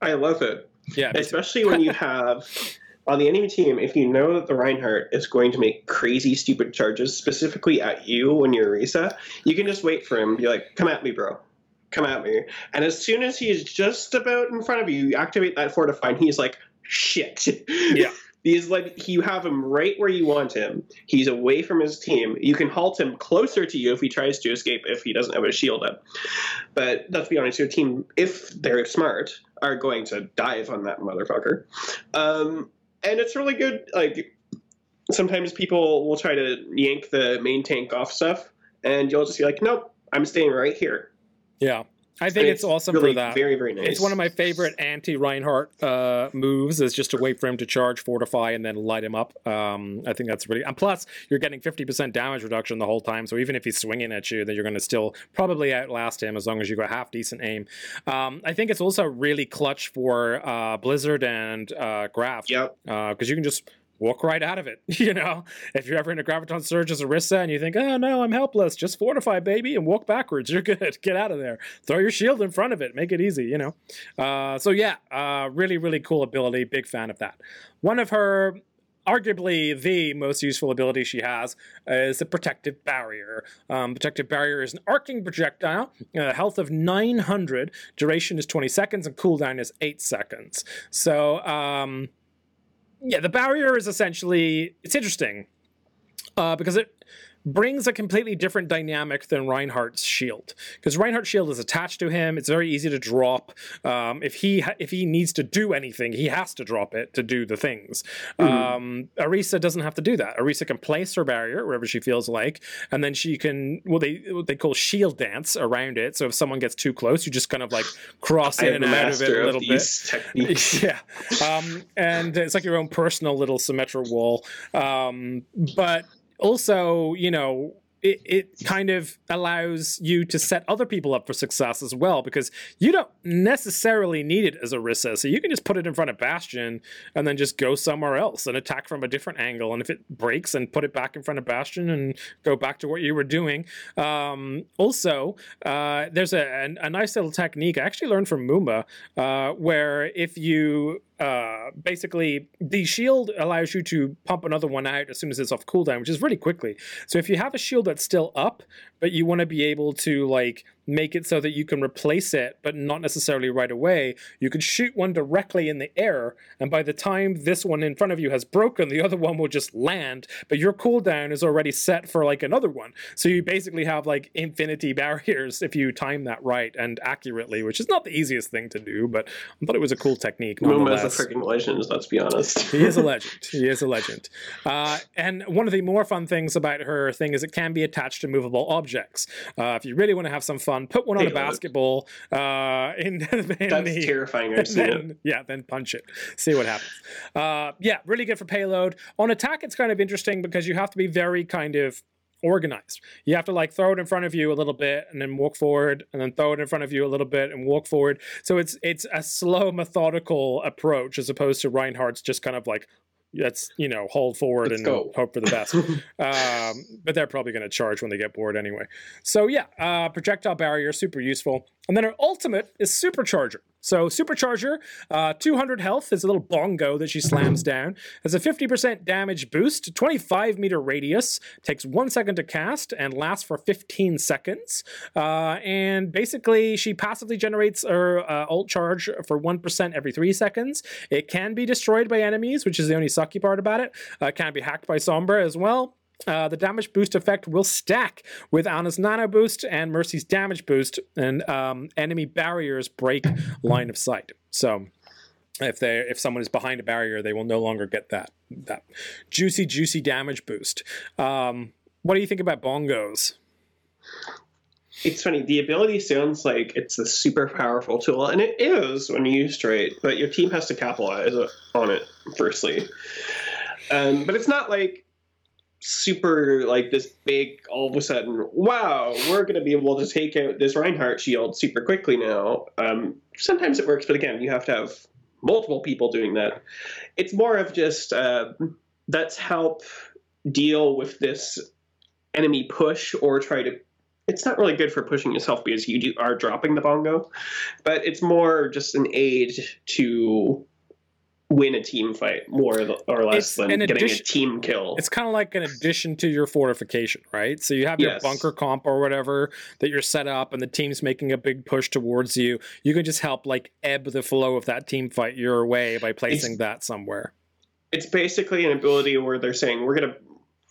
I love it. Yeah, especially when you have on the enemy team, if you know that the Reinhardt is going to make crazy, stupid charges specifically at you when you're Orisa, you can just wait for him. Be like, "Come at me, bro. Come at me." And as soon as he's just about in front of you, you activate that fortify, and he's like, "Shit." Yeah. He's like you have him right where you want him. He's away from his team. You can halt him closer to you if he tries to escape if he doesn't have a shield up. But let's be honest, your team, if they're smart, are going to dive on that motherfucker. Um, and it's really good. Like sometimes people will try to yank the main tank off stuff, and you'll just be like, "Nope, I'm staying right here." Yeah. I think And it's, awesome really for that. Very, very nice. It's one of my favorite anti Reinhardt uh, moves is just to wait for him to charge, fortify, and then light him up. Um, I think that's really. And plus, you're getting 50% damage reduction the whole time. So even if he's swinging at you, then you're going to still probably outlast him as long as you got half decent aim. Um, I think it's also really clutch for uh, Blizzard and uh, Graf. Yep. Because you can just walk right out of it. You know, if you're ever in a graviton surge as Orisa and you think, oh no, I'm helpless, just fortify, baby, and walk backwards. You're good. Get out of there. Throw your shield in front of it. Make it easy. You know. Uh, so yeah, uh, really, really cool ability. Big fan of that. One of her. Arguably, the most useful ability she has is the protective barrier. Um, protective barrier is an arcing projectile, uh, health of 900, duration is 20 seconds, and cooldown is 8 seconds. So, um, yeah, the barrier is essentially it's interesting uh, because it brings a completely different dynamic than Reinhardt's shield. Because Reinhardt's shield is attached to him; it's very easy to drop. Um, if he ha- if he needs to do anything, he has to drop it to do the things. Um, Orisa doesn't have to do that. Orisa can place her barrier wherever she feels like, and then she can well they what they call shield dance around it. So if someone gets too close, you just kind of like cross in and out of it a little bit. yeah um, and it's like your own personal little Symmetra wall um, but also you know it, it kind of allows you to set other people up for success as well because you don't necessarily need it as Orisa. So you can just put it in front of Bastion and then just go somewhere else and attack from a different angle. And if it breaks, and put it back in front of Bastion and go back to what you were doing. Um, also, uh, there's a, a, a nice little technique I actually learned from Muma uh, where if you uh, basically the shield allows you to pump another one out as soon as it's off cooldown, which is really quickly. So if you have a shield that's still up, but you want to be able to like make it so that you can replace it, but not necessarily right away, you could shoot one directly in the air, and by the time this one in front of you has broken, the other one will just land, but your cooldown is already set for like another one. So you basically have like infinity barriers if you time that right and accurately, which is not the easiest thing to do, but I thought it was a cool technique. Muma's a freaking legend. Let's be honest. He is a legend. He is a legend. Uh, and one of the more fun things about her thing is it can be attached to movable objects. Uh, if you really want to have some fun, put one on a basketball uh, in That's the. terrifying. And then, yeah, then punch it. See what happens. Uh, yeah, really good for payload. On attack, it's kind of interesting because you have to be very kind of organized. You have to like throw it in front of you a little bit and then walk forward and then throw it in front of you a little bit and walk forward. So it's it's a slow methodical approach as opposed to Reinhardt's just kind of like let's you know hold forward Let's and go. hope for the best. um, but they're probably going to charge when they get bored anyway. So yeah, uh, projectile barrier super useful. And then her ultimate is supercharger. So supercharger, uh, 200 health is a little bongo that she slams down. Has a 50% damage boost, 25 meter radius, takes one second to cast and lasts for 15 seconds. Uh, and basically, she passively generates her uh, ult charge for 1% every three seconds. It can be destroyed by enemies, which is the only sucky part about it. Uh, can be hacked by Sombra as well. Uh, the damage boost effect will stack with Ana's nano boost and Mercy's damage boost, and um, enemy barriers break line of sight. So, if they if someone is behind a barrier, they will no longer get that that juicy juicy damage boost. Um, what do you think about bongos? It's funny. The ability sounds like it's a super powerful tool, and it is when used right. But your team has to capitalize on it firstly. Um, but it's not like super like this big all of a sudden. Wow, we're going to be able to take out this Reinhardt shield super quickly now. Um, sometimes it works, but again, you have to have multiple people doing that. It's more of just uh, let's help deal with this enemy push or try to it's not really good for pushing yourself because you do, are dropping the bongo, but it's more just an aid to win a team fight more or less It's than an getting addition- a team kill. It's kind of like an addition to your fortification, right? So you have your Yes. bunker comp or whatever that you're set up, and the team's making a big push towards you. You can just help like ebb the flow of that team fight your way by placing that somewhere. it's basically an ability where they're saying we're gonna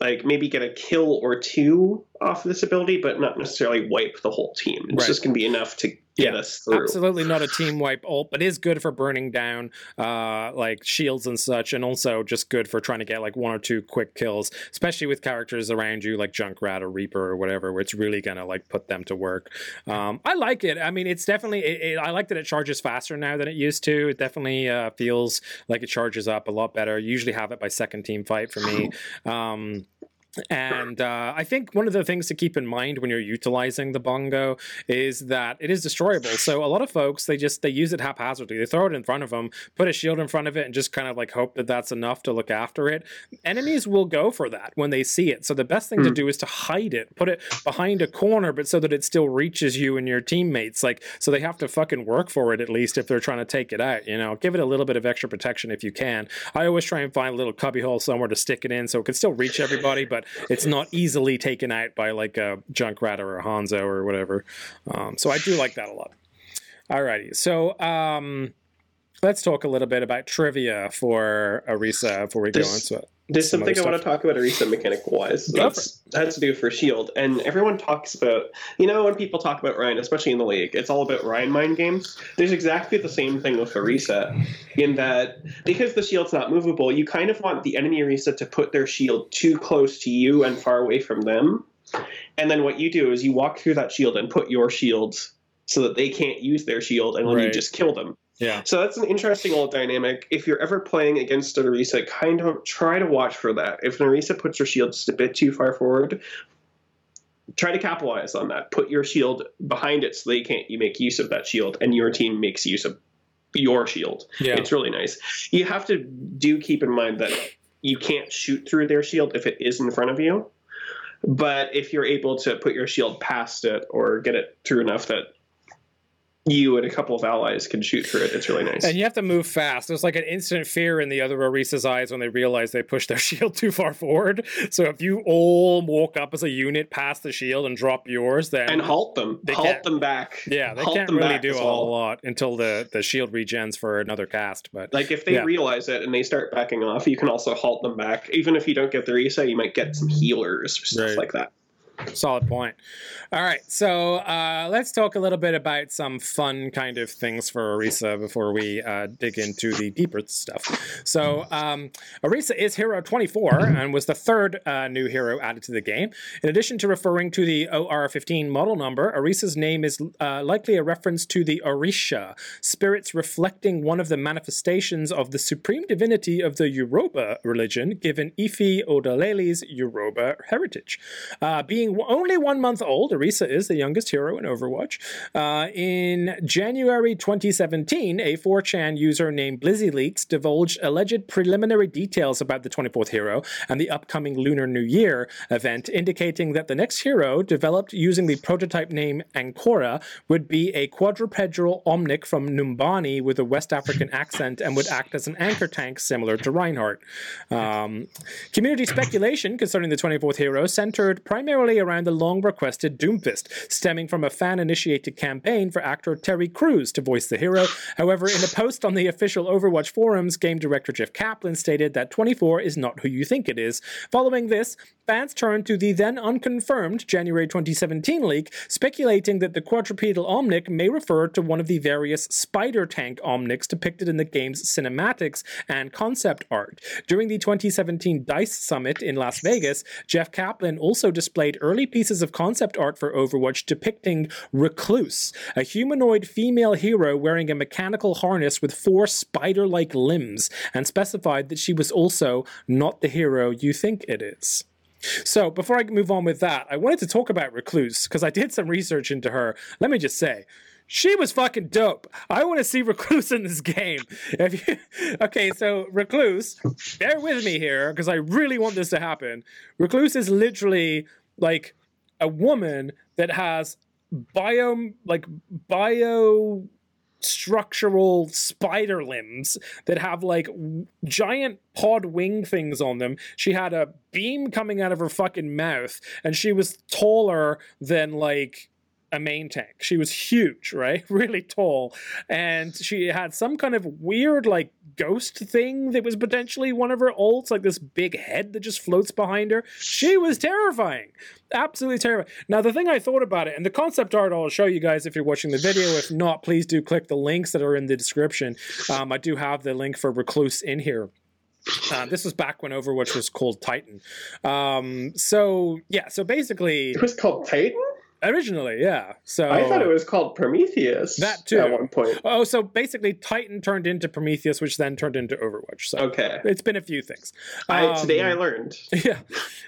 like maybe get a kill or two off this ability, but not necessarily wipe the whole team. It's Right. just gonna be enough to get Yeah, us through. Absolutely not a team wipe ult, but is good for burning down uh, like shields and such, and also just good for trying to get like one or two quick kills, especially with characters around you like Junkrat or Reaper or whatever, where it's really gonna like put them to work. Um, I like it. I mean, it's definitely. It, it, I like that it charges faster now than it used to. It definitely uh, feels like it charges up a lot better. Usually have it by second team fight for me. Um, and uh, I think one of the things to keep in mind when you're utilizing the bongo is that it is destroyable. So a lot of folks they just they use it haphazardly. They throw it in front of them, put a shield in front of it, and just kind of like hope that that's enough to look after it. Enemies will go for that when they see it. So the best thing to do is to hide it, put it behind a corner, but so that it still reaches you and your teammates. Like so they have to fucking work for it at least if they're trying to take it out. You know, give it a little bit of extra protection if you can. I always try and find a little cubbyhole somewhere to stick it in so it can still reach everybody, but it's not easily taken out by like a Junkrat or a Hanzo or whatever. Um, so I do like that a lot. Alrighty, so um, let's talk a little bit about trivia for Orisa before we go This- into it. There's some something I want to talk about Orisa mechanic wise. Go That's has to do for Shield, and everyone talks about you know when people talk about Rein, especially in the league, it's all about Rein mind games. There's exactly the same thing with Orisa, in that because the shield's not movable, you kind of want the enemy Orisa to put their shield too close to you and far away from them, and then what you do is you walk through that shield and put your shield so that they can't use their shield, and then you just kill them. Yeah, So that's an interesting little dynamic. If you're ever playing against an Orisa, kind of try to watch for that. If an Orisa puts her shield just a bit too far forward, try to capitalize on that. Put your shield behind it so they can't you make use of that shield, and your team makes use of your shield. yeah, It's really nice. You have to do keep in mind that you can't shoot through their shield if it is in front of you. But if you're able to put your shield past it or get it through enough that you and a couple of allies can shoot through it, it's really nice. and you have to move fast. There's like an instant fear in the other Orisa's eyes when they realize they pushed their shield too far forward. So if you all walk up as a unit past the shield and drop yours, then and halt them. They halt them back. yeah, they halt can't them really back do a whole lot until the the shield regens for another cast. But Like if they Yeah. realize it and they start backing off, you can also halt them back. Even if you don't get the reset, you might get some healers or stuff Right. like that. Solid point. All right, so uh, let's talk a little bit about some fun kind of things for Orisa before we uh, dig into the deeper stuff. So, um, Orisa is Hero 24 and was the third uh, new hero added to the game. In addition to referring to the OR15 model number, Orisa's name is uh, likely a reference to the Orisha, spirits reflecting one of the manifestations of the supreme divinity of the Yoruba religion, given Efi Oladele's Yoruba heritage. Uh, being only one month old, Orisa is the youngest hero in Overwatch. Uh, in January 2017, a 4chan user named BlizzyLeaks divulged alleged preliminary details about the 24th hero and the upcoming Lunar New Year event, indicating that the next hero, developed using the prototype name Ancora, would be a quadrupedal omnic from Numbani with a West African accent and would act as an anchor tank similar to Reinhardt. Um, community speculation concerning the 24th hero centered primarily around the long requested Doomfist, stemming from a fan initiated campaign for actor Terry Crews to voice the hero. However, in a post on the official Overwatch forums, game director Jeff Kaplan stated that 24 is not who you think it is. Following this, fans turned to the then unconfirmed January 2017 leak, speculating that the quadrupedal Omnic may refer to one of the various spider tank Omnics depicted in the game's cinematics and concept art. During the 2017 DICE Summit in Las Vegas, Jeff Kaplan also displayed early pieces of concept art for Overwatch depicting Recluse, a humanoid female hero wearing a mechanical harness with four spider like limbs, and specified that she was also not the hero you think it is. So, before I move on with that, I wanted to talk about Recluse because I did some research into her. Let me just say, she was fucking dope. I want to see Recluse in this game. If you, okay, so Recluse, bear with me here because I really want this to happen. Recluse is literally like a woman that has bio like bio structural spider limbs that have like w- giant pod wing things on them. She had a beam coming out of her fucking mouth and she was taller than like a main tank. She was huge, right? Really tall. And she had some kind of weird, like, ghost thing that was potentially one of her ults, like this big head that just floats behind her. She was terrifying. Absolutely terrifying. Now, the thing I thought about it, and the concept art I'll show you guys if you're watching the video. If not, please do click the links that are in the description. Um, I do have the link for Recluse in here. Uh, this was back when Overwatch was called Titan. Um, so yeah, so basically, It was called Titan. Originally, yeah. So I thought it was called Prometheus. That too. At one point. Oh, so basically, Titan turned into Prometheus, which then turned into Overwatch. So Okay. it's been a few things. I, Um, today I learned. yeah.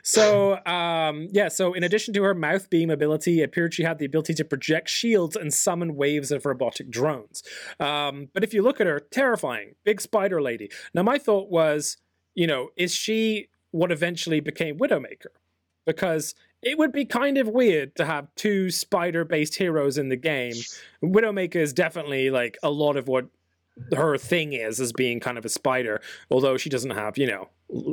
So, um, yeah. So, in addition to her mouth beam ability, it appeared she had the ability to project shields and summon waves of robotic drones. Um, but if you look at her, terrifying, big spider lady. Now, my thought was, you know, is she what eventually became Widowmaker? Because it would be kind of weird to have two spider-based heroes in the game. Widowmaker is definitely like a lot of what her thing is as being kind of a spider although she doesn't have you know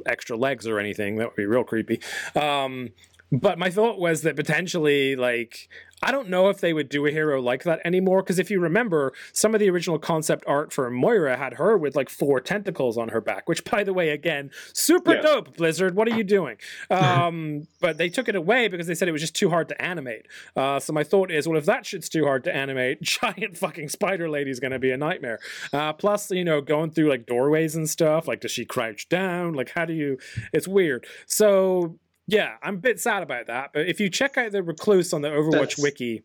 extra legs or anything that would be real creepy um but my thought was that potentially like i don't know if they would do a hero like that anymore because if you remember some of the original concept art for moira had her with like four tentacles on her back which by the way again super Yeah. dope blizzard what are you doing um but they took it away because they said it was just too hard to animate uh so my thought is well if that shit's too hard to animate giant fucking spider lady's gonna be a nightmare uh, plus, you know, going through like doorways and stuff. Like, does she crouch down? Like, how do you? It's weird. So, yeah, I'm a bit sad about that. But if you check out the recluse on the Overwatch That's- wiki,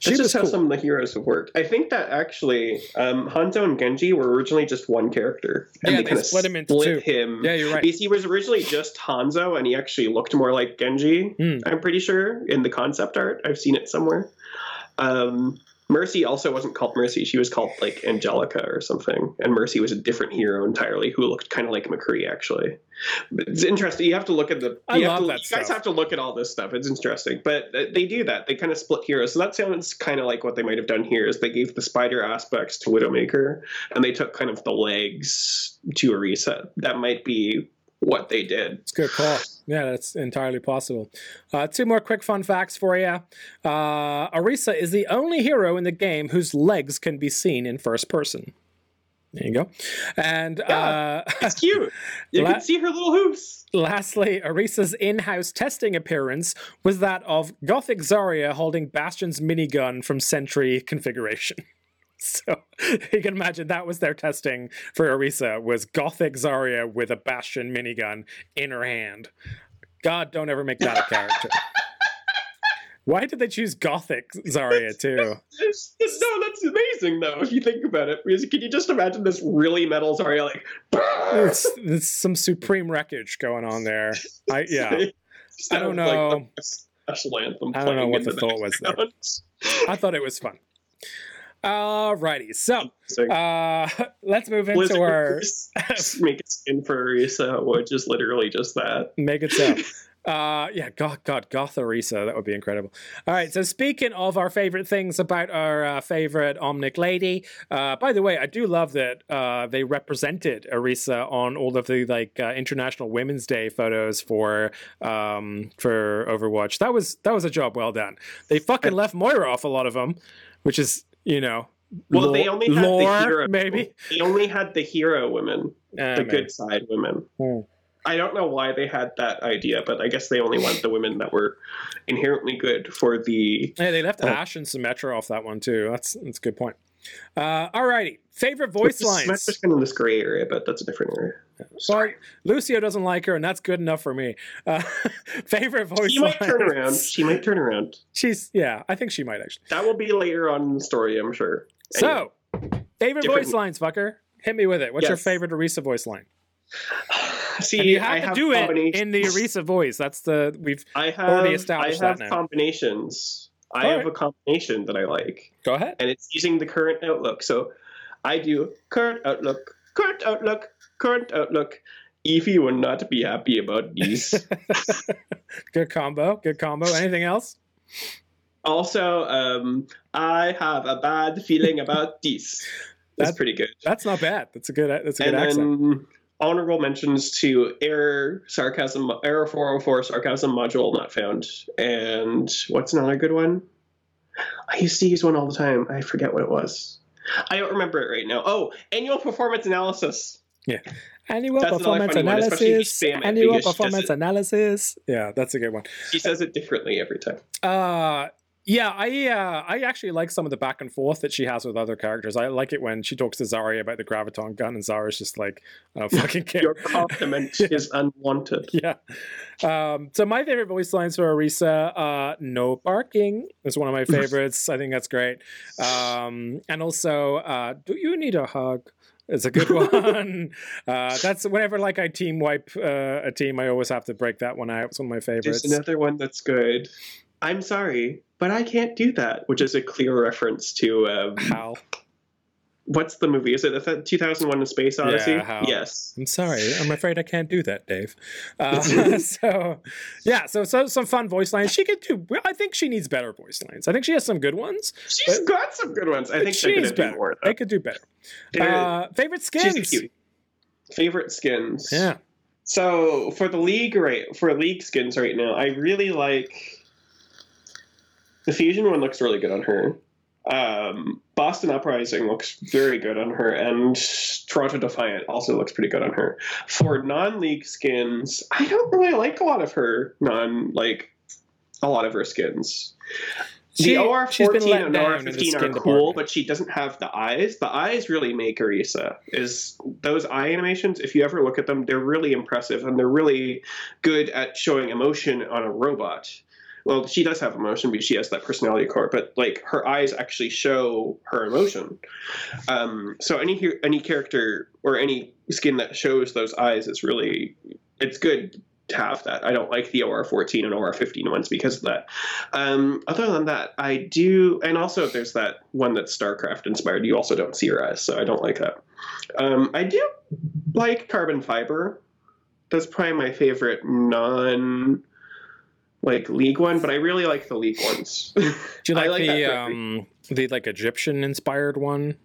she That's just how cool. some of the heroes have worked. I think that actually um, Hanzo and Genji were originally just one character, and Yeah, they they kind of split him into split two. him. Yeah, you're right. Because he was originally just Hanzo, and he actually looked more like Genji. Hmm. I'm pretty sure in the concept art. I've seen it somewhere. Um, Mercy also wasn't called Mercy; she was called like Angelica or something. And Mercy was a different hero entirely, who looked kind of like McCree actually. But it's interesting. You have to look at the. I love to, that You guys have to look at all this stuff. It's interesting, but they do that. They kind of split heroes. So that sounds kind of like what they might have done here. Is they gave the spider aspects to Widowmaker, and they took kind of the legs to Orisa. That might be what they did. It's good call. Yeah, that's entirely possible. Uh, two more quick fun facts for you. Uh, Orisa is the only hero in the game whose legs can be seen in first person. There you go. And Yeah. uh, It's cute. You La- can see her little hoofs. Lastly, Orisa's in house testing appearance was that of Gothic Zarya holding Bastion's minigun from Sentry configuration. So you can imagine that was their testing for Orisa was Gothic Zarya with a Bastion minigun in her hand. God, don't ever make that a character. Why did they choose Gothic Zarya too? It's, it's, no, that's amazing though. If you think about it, because can you just imagine this really metal Zarya like? It's, it's some supreme wreckage going on there. I yeah. I don't like, know. the anthem. I don't know what in the thought was there. I thought it was fun. Alrighty, so So, uh, let's move into Blizzard our make it skin for Orisa, which is literally just that. make it so. Uh, yeah, God, God, Goth Orisa, that would be incredible. All right, so speaking of our favorite things about our uh, favorite Omnic lady, uh, by the way, I do love that uh, they represented Orisa on all of the like uh, International Women's Day photos for um, for Overwatch. That was that was a job well done. They fucking left Moira off a lot of them, which is you know. Well, lore- they only had lore, the hero. maybe. they only had the hero women, Uh, the maybe. good side women. Hmm. I don't know why they had that idea, but I guess they only want the women that were inherently good for the. Yeah, they left Oh. Ashe and Symmetra off that one too. That's that's a good point. Uh, alrighty, favorite voice lines. That's kind of this gray area, but that's a different area. Well, Lucio doesn't like her, and that's good enough for me. Uh, favorite voice lines. She might turn around. She might turn around. She's yeah, I think she might actually. That will be later on in the story, I'm sure. Anyway. So, favorite Different- voice lines, fucker. Hit me with it. What's your favorite Orisa voice line? see, And you have I to have do it combinations. in the Orisa voice. That's the we've I have already established I have that now. combinations. I All have a combination that I like, go ahead. and it's using the current outlook. So I do current outlook, current outlook, current outlook, Efi would not be happy about these. good combo. Good combo. Anything else? also, um, I have a bad feeling about these. That's That- pretty good. That's not bad. That's a good. That's a good and accent. then honorable mentions to error sarcasm error 404 sarcasm module not found and what's another good one i used to use one all the time i forget what it was i don't remember it right now oh annual performance analysis Yeah. Annual That's performance funny one, especially if you analysis. Annual because she does performance analysis. Yeah, that's a good one. she says it differently every time Uh yeah, I uh, I actually like some of the back and forth that she has with other characters. I like it when she talks to Zarya about the graviton gun, and Zarya's just like, I don't fucking care. your compliment is unwanted yeah. Um, so my favorite voice lines for Orisa, uh, no barking is one of my favorites. I think that's great. Um, and also, uh, do you need a hug? It's a good one. uh, that's whenever like I team wipe uh, a team, I always have to break that one out. It's one of my there's favorites. another one that's good i'm sorry but i can't do that which is a clear reference to um, Hal. what's the movie is it a 2001 a space odyssey Yeah, Hal. yes I'm sorry. I'm afraid I can't do that, Dave. Uh, so, yeah. So, so some fun voice lines. She could do. I think she needs better voice lines. I think she has some good ones. She's got some good ones. I think she they're needs going do better. more. They could do better. Uh, favorite skins. Favorite skins. Yeah. So for the league right for league skins right now, I really like the fusion one. Looks really good on her. Um, Boston Uprising looks very good on her, and Toronto Defiant also looks pretty good on her. For non-league skins, I don't really like a lot of her non like a lot of her skins. She- the OR 14 and OR 15 are cool, department. but she doesn't have the eyes. The eyes really make Orisa. Is those eye animations? If you ever look at them, they're really impressive and they're really good at showing emotion on a robot. Well, she does have emotion because she has that personality core, but like her eyes actually show her emotion. Um, so any any character or any skin that shows those eyes is really it's good to have that. I don't like the OR 14 and OR 15 ones because of that. Um, other than that, I do, and also there's that one that's StarCraft inspired. You also don't see her eyes, so I don't like that. Um, I do like carbon fiber. That's probably my favorite non like league one, but I really like the league ones. Do you like, like the um the like Egyptian inspired one?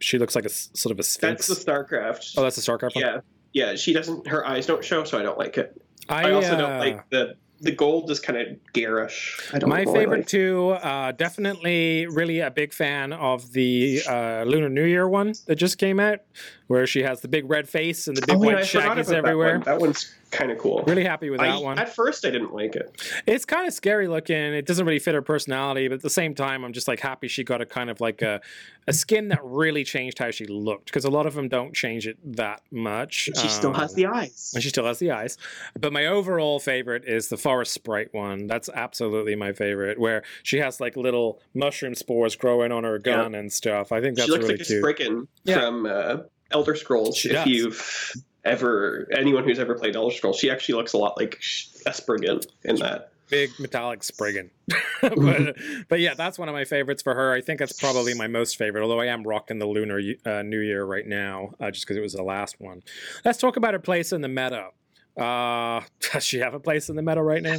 She looks like a sort of a sphinx. that's the StarCraft. oh, that's the Starcraft one. yeah, yeah. She doesn't. Her eyes don't show, so I don't like it. I, I, also uh, don't like the the gold is kind of garish. I don't My favorite like- too, uh, definitely really a big fan of the uh, Lunar New Year one that just came out, where she has the big red face and the big Oh, white shaggies about that everywhere. one. That, one's kind of cool. Really happy with that I, one. At first, I didn't like it. It's kind of scary looking. It doesn't really fit her personality, but at the same time, I'm just like happy she got a kind of like a, a skin that really changed how she looked because a lot of them don't change it that much. She still has Um, the eyes. and she still has the eyes. But my overall favorite is the Forest Sprite one. That's absolutely my favorite, where she has like little mushroom spores growing on her gun and stuff. I think that's she looks really like cute. a Spriggan Yeah. from uh, Elder Scrolls. She if does. you've ever anyone who's ever played Elder Scrolls, she actually looks a lot like a Spriggan in that. Big metallic Spriggan. but, but yeah, that's one of my favorites for her. I think that's probably my most favorite, although I am rocking the Lunar uh, New Year right now, uh, just because it was the last one. Let's talk about her place in the meta. Uh, does she have a place in the meta right now?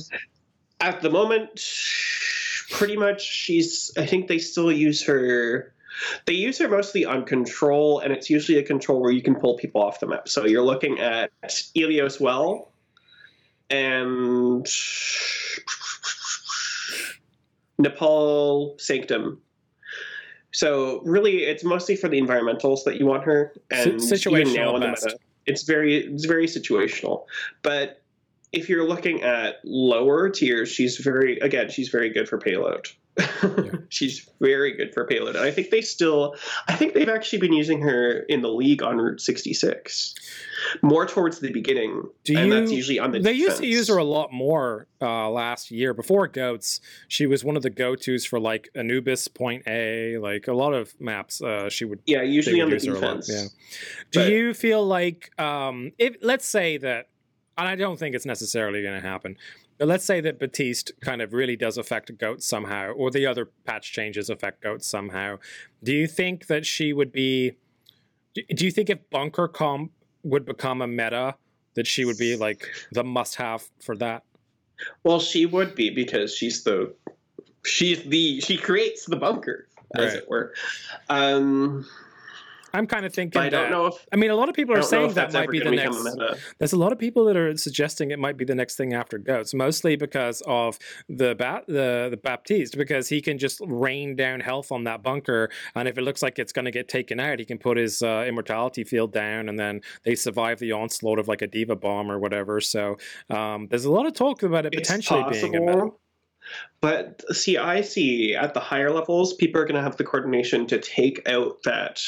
At the moment, pretty much she's. I think they still use her. They use her mostly on control, and it's usually a control where you can pull people off the map. So you're looking at Ilios Well and Nepal Sanctum. So really, it's mostly for the environmentals that you want her, and Si- even now situational in the meta, it's very it's very situational. But if you're looking at lower tiers, she's very again she's very good for payload. she's very good for payload, and I think they still I think they've actually been using her in the league on Route 66, more towards the beginning, Do and that's you- usually on the. They used to use her a lot more uh, last year. Before Goats, she was one of the go-tos for like Anubis Point A, like a lot of maps. Uh, she would Yeah, usually would on the defense. yeah. Do But- you feel like um, if let's say that, and I don't think it's necessarily going to happen, but let's say that Baptiste kind of really does affect Goats somehow, or the other patch changes affect Goats somehow. Do you think that she would be? do- Do you think if Bunker Comp would become a meta that she would be like the must-have for that. Well, she would be because she's the she's the she creates the bunker, as Right. it were. Um, I'm kind of thinking but I don't that. know if I mean, a lot of people are saying that might be the next. become a. There's a lot of people that are suggesting it might be the next thing after goats, mostly because of the bat, the the Baptiste, because he can just rain down health on that bunker, and if it looks like it's going to get taken out, he can put his uh, immortality field down, and then they survive the onslaught of like a D.Va bomb or whatever. So um, there's a lot of talk about it It's potentially being a meta. possible. But see, I see at the higher levels, people are going to have the coordination to take out that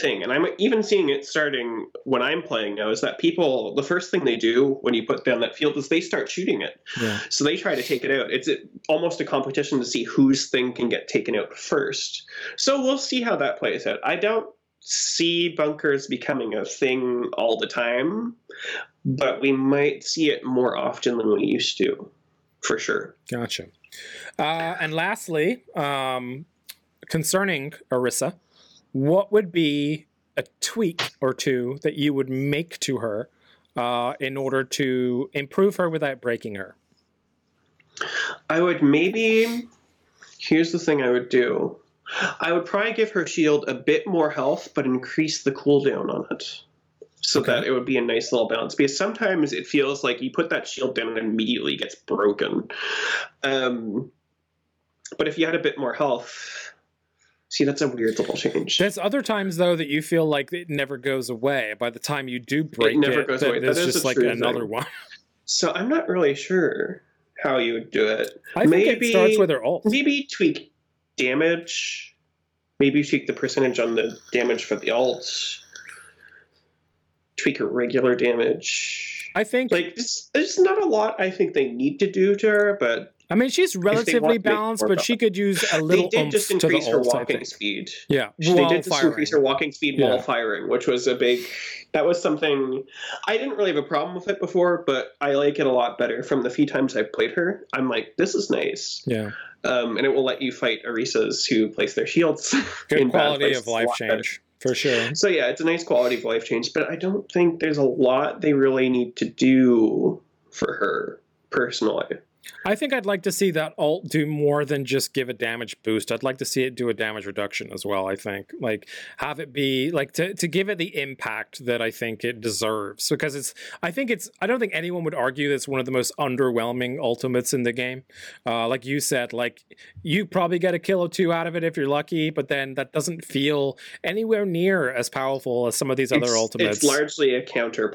thing. And I'm even seeing it starting when I'm playing now is that people, the first thing they do when you put down that field is they start shooting it. Yeah. So they try to take it out. It's a, almost a competition to see whose thing can get taken out first. So we'll see how that plays out. I don't see bunkers becoming a thing all the time, but we might see it more often than we used to, for sure. Gotcha. Uh, and lastly, um, concerning Orisa, what would be a tweak or two that you would make to her uh, in order to improve her without breaking her? I would maybe. Here's the thing I would do. I would probably give her shield a bit more health, but increase the cooldown on it. So Okay. that it would be a nice little balance. Because sometimes it feels like you put that shield down and it immediately gets broken. Um, but if you had a bit more health, see, that's a weird little change. There's other times though that you feel like it never goes away. By the time you do break it, never it, goes away. That is just like another thing. one. So I'm not really sure how you would do it. I think it starts with her ult. Maybe tweak damage. Maybe tweak the percentage on the damage for the alt. Tweak her regular damage. I think. Like, it's, there's not a lot I think they need to do to her, but I mean, she's relatively balanced, but she could use a little they did just to increase her ult. Walking speed. Yeah, They while did just firing. increase her walking speed Yeah. while firing, which was a big. That was something I didn't really have a problem with it before, but I like it a lot better. From the few times I've played her, I'm like, this is nice, Yeah, um, and it will let you fight Orisas who place their shields. good quality of life change for sure. So yeah, it's a nice quality of life change, but I don't think there's a lot they really need to do for her personally. I think I'd like to see that alt do more than just give a damage boost. I'd like to see it do a damage reduction as well. I think like have it be like to to give it the impact that I think it deserves because it's. I think it's. I don't think anyone would argue that it's one of the most underwhelming ultimates in the game. Uh, like you said, like you probably get a kill or two out of it if you're lucky, but then that doesn't feel anywhere near as powerful as some of these other ultimates. It's largely a counter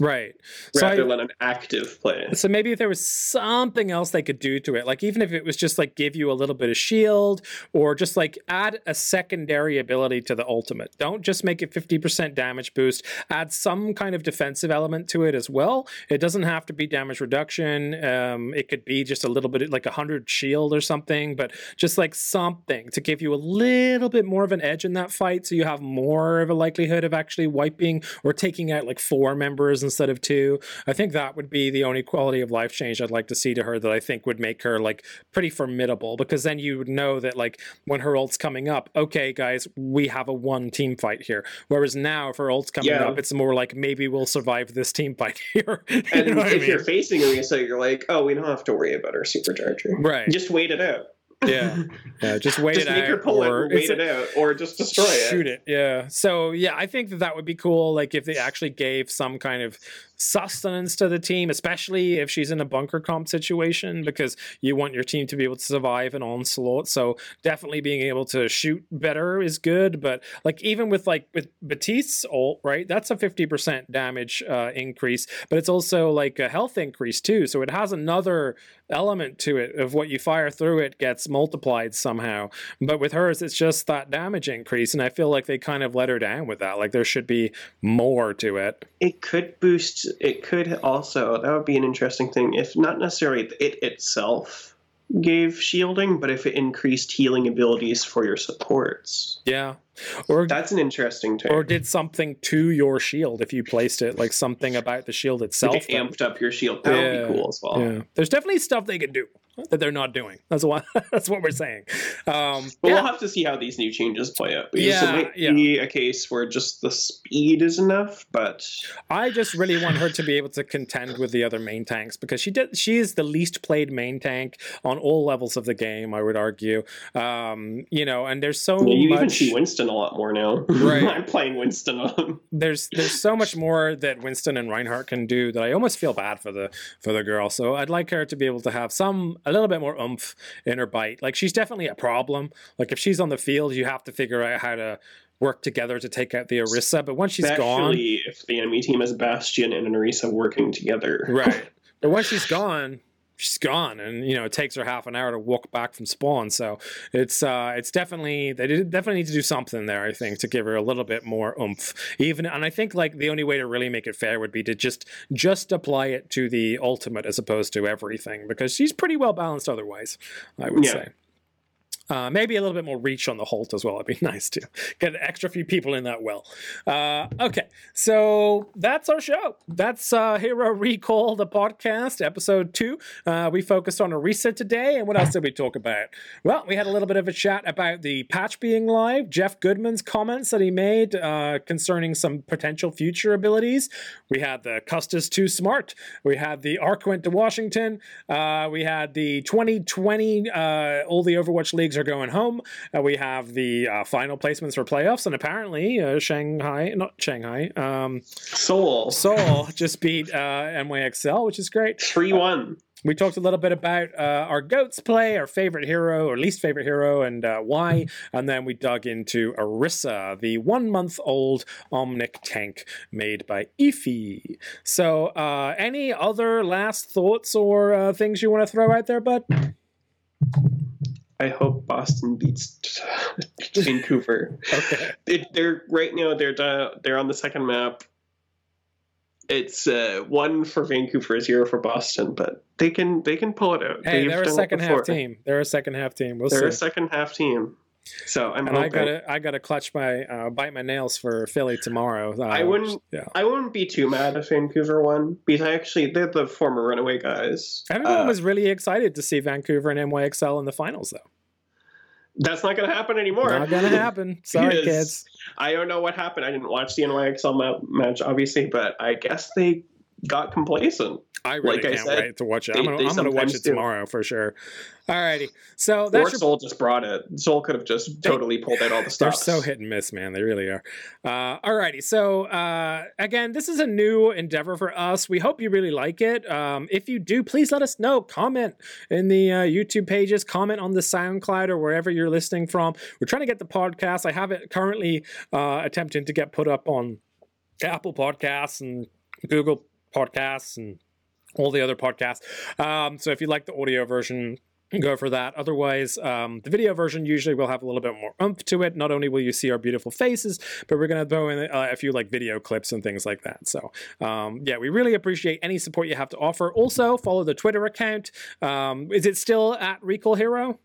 right. So I- rather than an active play. so maybe if there was something else they could do to it, like even if it was just like give you a little bit of shield or just like add a secondary ability to the ultimate. Don't just make it 50% damage boost. Add some kind of defensive element to it as well. It doesn't have to be damage reduction. Um, it could be just a little bit like a hundred shield or something, but just like something to give you a little bit more of an edge in that fight so you have more of a likelihood of actually wiping or taking out like four members instead of two. I think that would be the only quality of life change I'd like to see to her that I think would make her like pretty formidable because then you would know that like when her ult's coming up, okay, guys, we have a one team fight here. Whereas now, if her ult's coming Yeah. up, it's more like maybe we'll survive this team fight here. You And what I if you're mean? facing Orisa, you're like, oh, we don't have to worry about our supercharger. Right. Just wait it out. Yeah. Yeah. Just wait just it out. or it, wait it out, or just destroy it. shoot it yeah so yeah i think that that would be cool like if they actually gave some kind of sustenance to the team especially if she's in a bunker comp situation because you want your team to be able to survive an onslaught so definitely being able to shoot better is good but like even with like with Baptiste's ult right that's a 50% damage uh, increase but it's also like a health increase too so it has another element to it of what you fire through it gets multiplied somehow but with hers, it's just that damage increase, and I feel like they kind of let her down with that. Like there should be more to it. It could boost. It could also. That would be an interesting thing. If not necessarily it itself gave shielding, but if it increased healing abilities for your supports, Yeah, or that's an interesting thing. or did something to your shield if you placed it, like something about the shield itself. It amped up your shield. That would be cool as well. Yeah, there's definitely stuff they could do. That they're not doing. That's what that's what we're saying. Um, But yeah. we'll have to see how these new changes play out. Because Yeah, it might yeah. be a case where just the speed is enough, but I just really want her to be able to contend with the other main tanks because she did. She is the least played main tank on all levels of the game. I would argue. Um, you know, and there's so you much. even see Winston a lot more now. Right. I'm playing Winston on. there's there's so much more that Winston and Reinhardt can do that I almost feel bad for the for the girl. So I'd like her to be able to have some a little bit more oomph in her bite. Like she's definitely a problem. Like if she's on the field, you have to figure out how to work together to take out the Orisa. But once she's gone, Especially if the enemy team has Bastion and Narisa working together. right? But once she's gone, she's gone, and you know it takes her half an hour to walk back from spawn. So it's uh, it's definitely they definitely need to do something there. I think to give her a little bit more oomph. Even and I think like the only way to really make it fair would be to just just apply it to the ultimate as opposed to everything because she's pretty well balanced otherwise. I would Yeah. say. Uh, maybe a little bit more reach on the Halt as well. It'd be nice to get an extra few people in that well. Uh, okay, so that's our show. That's uh, Hero Recall, the podcast, episode two. Uh, we focused on Orisa today, and what else did we talk about? Well, we had a little bit of a chat about the patch being live, Geoff Goodman's comments that he made uh, concerning some potential future abilities. We had the Custis Too Smart. We had the Ark went to Washington. Uh, we had the 2020, uh, all the Overwatch leagues are going home. Uh, we have the uh, final placements for playoffs, and apparently uh, Shanghai, not Shanghai, um, Soul. Seoul just beat uh, NYXL, which is great. 3 1. We talked a little bit about uh, our goats play, our favorite hero or least favorite hero, and uh, why. And then we dug into Orisa, the one month old Omnic tank made by Efi. So, uh, any other last thoughts or uh, things you want to throw out there, bud? I hope Boston beats Vancouver. Okay. It, they're right now. They're they're on the second map. It's uh, one for Vancouver, zero for Boston, but they can they can pull it out. Hey, They've they're a second half team. They're a second half team. We'll They're a second half team. So I'm And I gotta, I gotta clutch my, uh, bite my nails for Philly tomorrow. Uh, I wouldn't. Yeah. I wouldn't be too mad if Vancouver won because I actually they're the former runaway guys. Everyone Uh, was really excited to see Vancouver and NYXL in the finals, though. That's not going to happen anymore. Not gonna happen. Sorry, kids. I don't know what happened. I didn't watch the NYXL ma- match, obviously, but I guess they got complacent. I really like can't said, wait to watch it. they- I'm gonna, I'm gonna watch it do. tomorrow for sure. Alrighty. So Or that's your Seoul just brought it. Seoul could have just totally pulled out all the stuff. They're so hit and miss, man. They really are. Uh, alrighty. So uh, again, this is a new endeavor for us. We hope you really like it. Um, if you do, please let us know. Comment in the uh, YouTube pages. Comment on the SoundCloud or wherever you're listening from. We're trying to get the podcast. I have it currently uh, attempting to get put up on Apple Podcasts and Google Podcasts and all the other podcasts. Um, so if you like the audio version, go for that. Otherwise, um, the video version usually will have a little bit more oomph to it. Not only will you see our beautiful faces, but we're going to throw in uh, a few like video clips and things like that. So, um, yeah, we really appreciate any support you have to offer. Also, follow the Twitter account. Um, is it still at Recall Hero?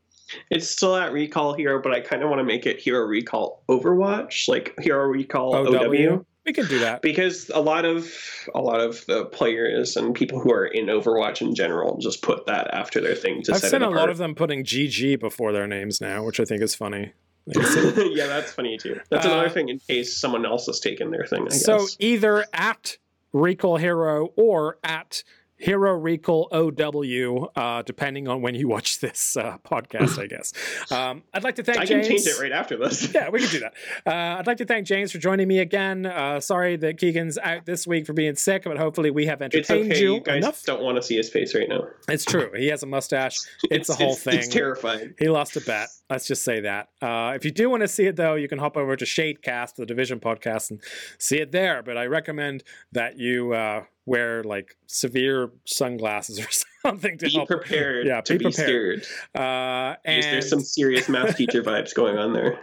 It's still at Recall Hero, but I kind of want to make it Hero Recall Overwatch, like Hero Recall OW. We can do that. because a lot of a lot of the players and people who are in Overwatch in general just put that after their thing to I've set seen a lot of them putting GG before their names now, which I think is funny. yeah, that's funny too. That's Uh, another thing in case someone else has taken their thing. I So guess. either at Recall Hero or at Hero Recall OW, uh, depending on when you watch this uh, podcast, I guess. Um, I'd like to thank I can James. change it right after this. Yeah, we can do that. Uh, I'd like to thank James for joining me again. Uh, sorry that Keegan's out this week for being sick, but hopefully we have It's entertained okay. you You guys enough. don't want to see his face right now. It's true. He has a mustache. It's, a whole it's, thing. It's terrifying. He lost a bet. Let's just say that. Uh, if you do want to see it, though, you can hop over to Shadecast, the Division podcast, and see it there. But I recommend that you uh, wear like severe sunglasses or something to Be help. prepared Yeah, to be be, prepared. scared. Uh, and There's some serious math teacher vibes going on there.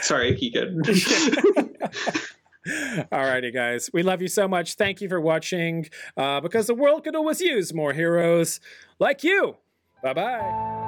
Sorry, Keegan. Alrighty, guys. We love you so much. Thank you for watching. Uh, because the world could always use more heroes like you. Bye bye.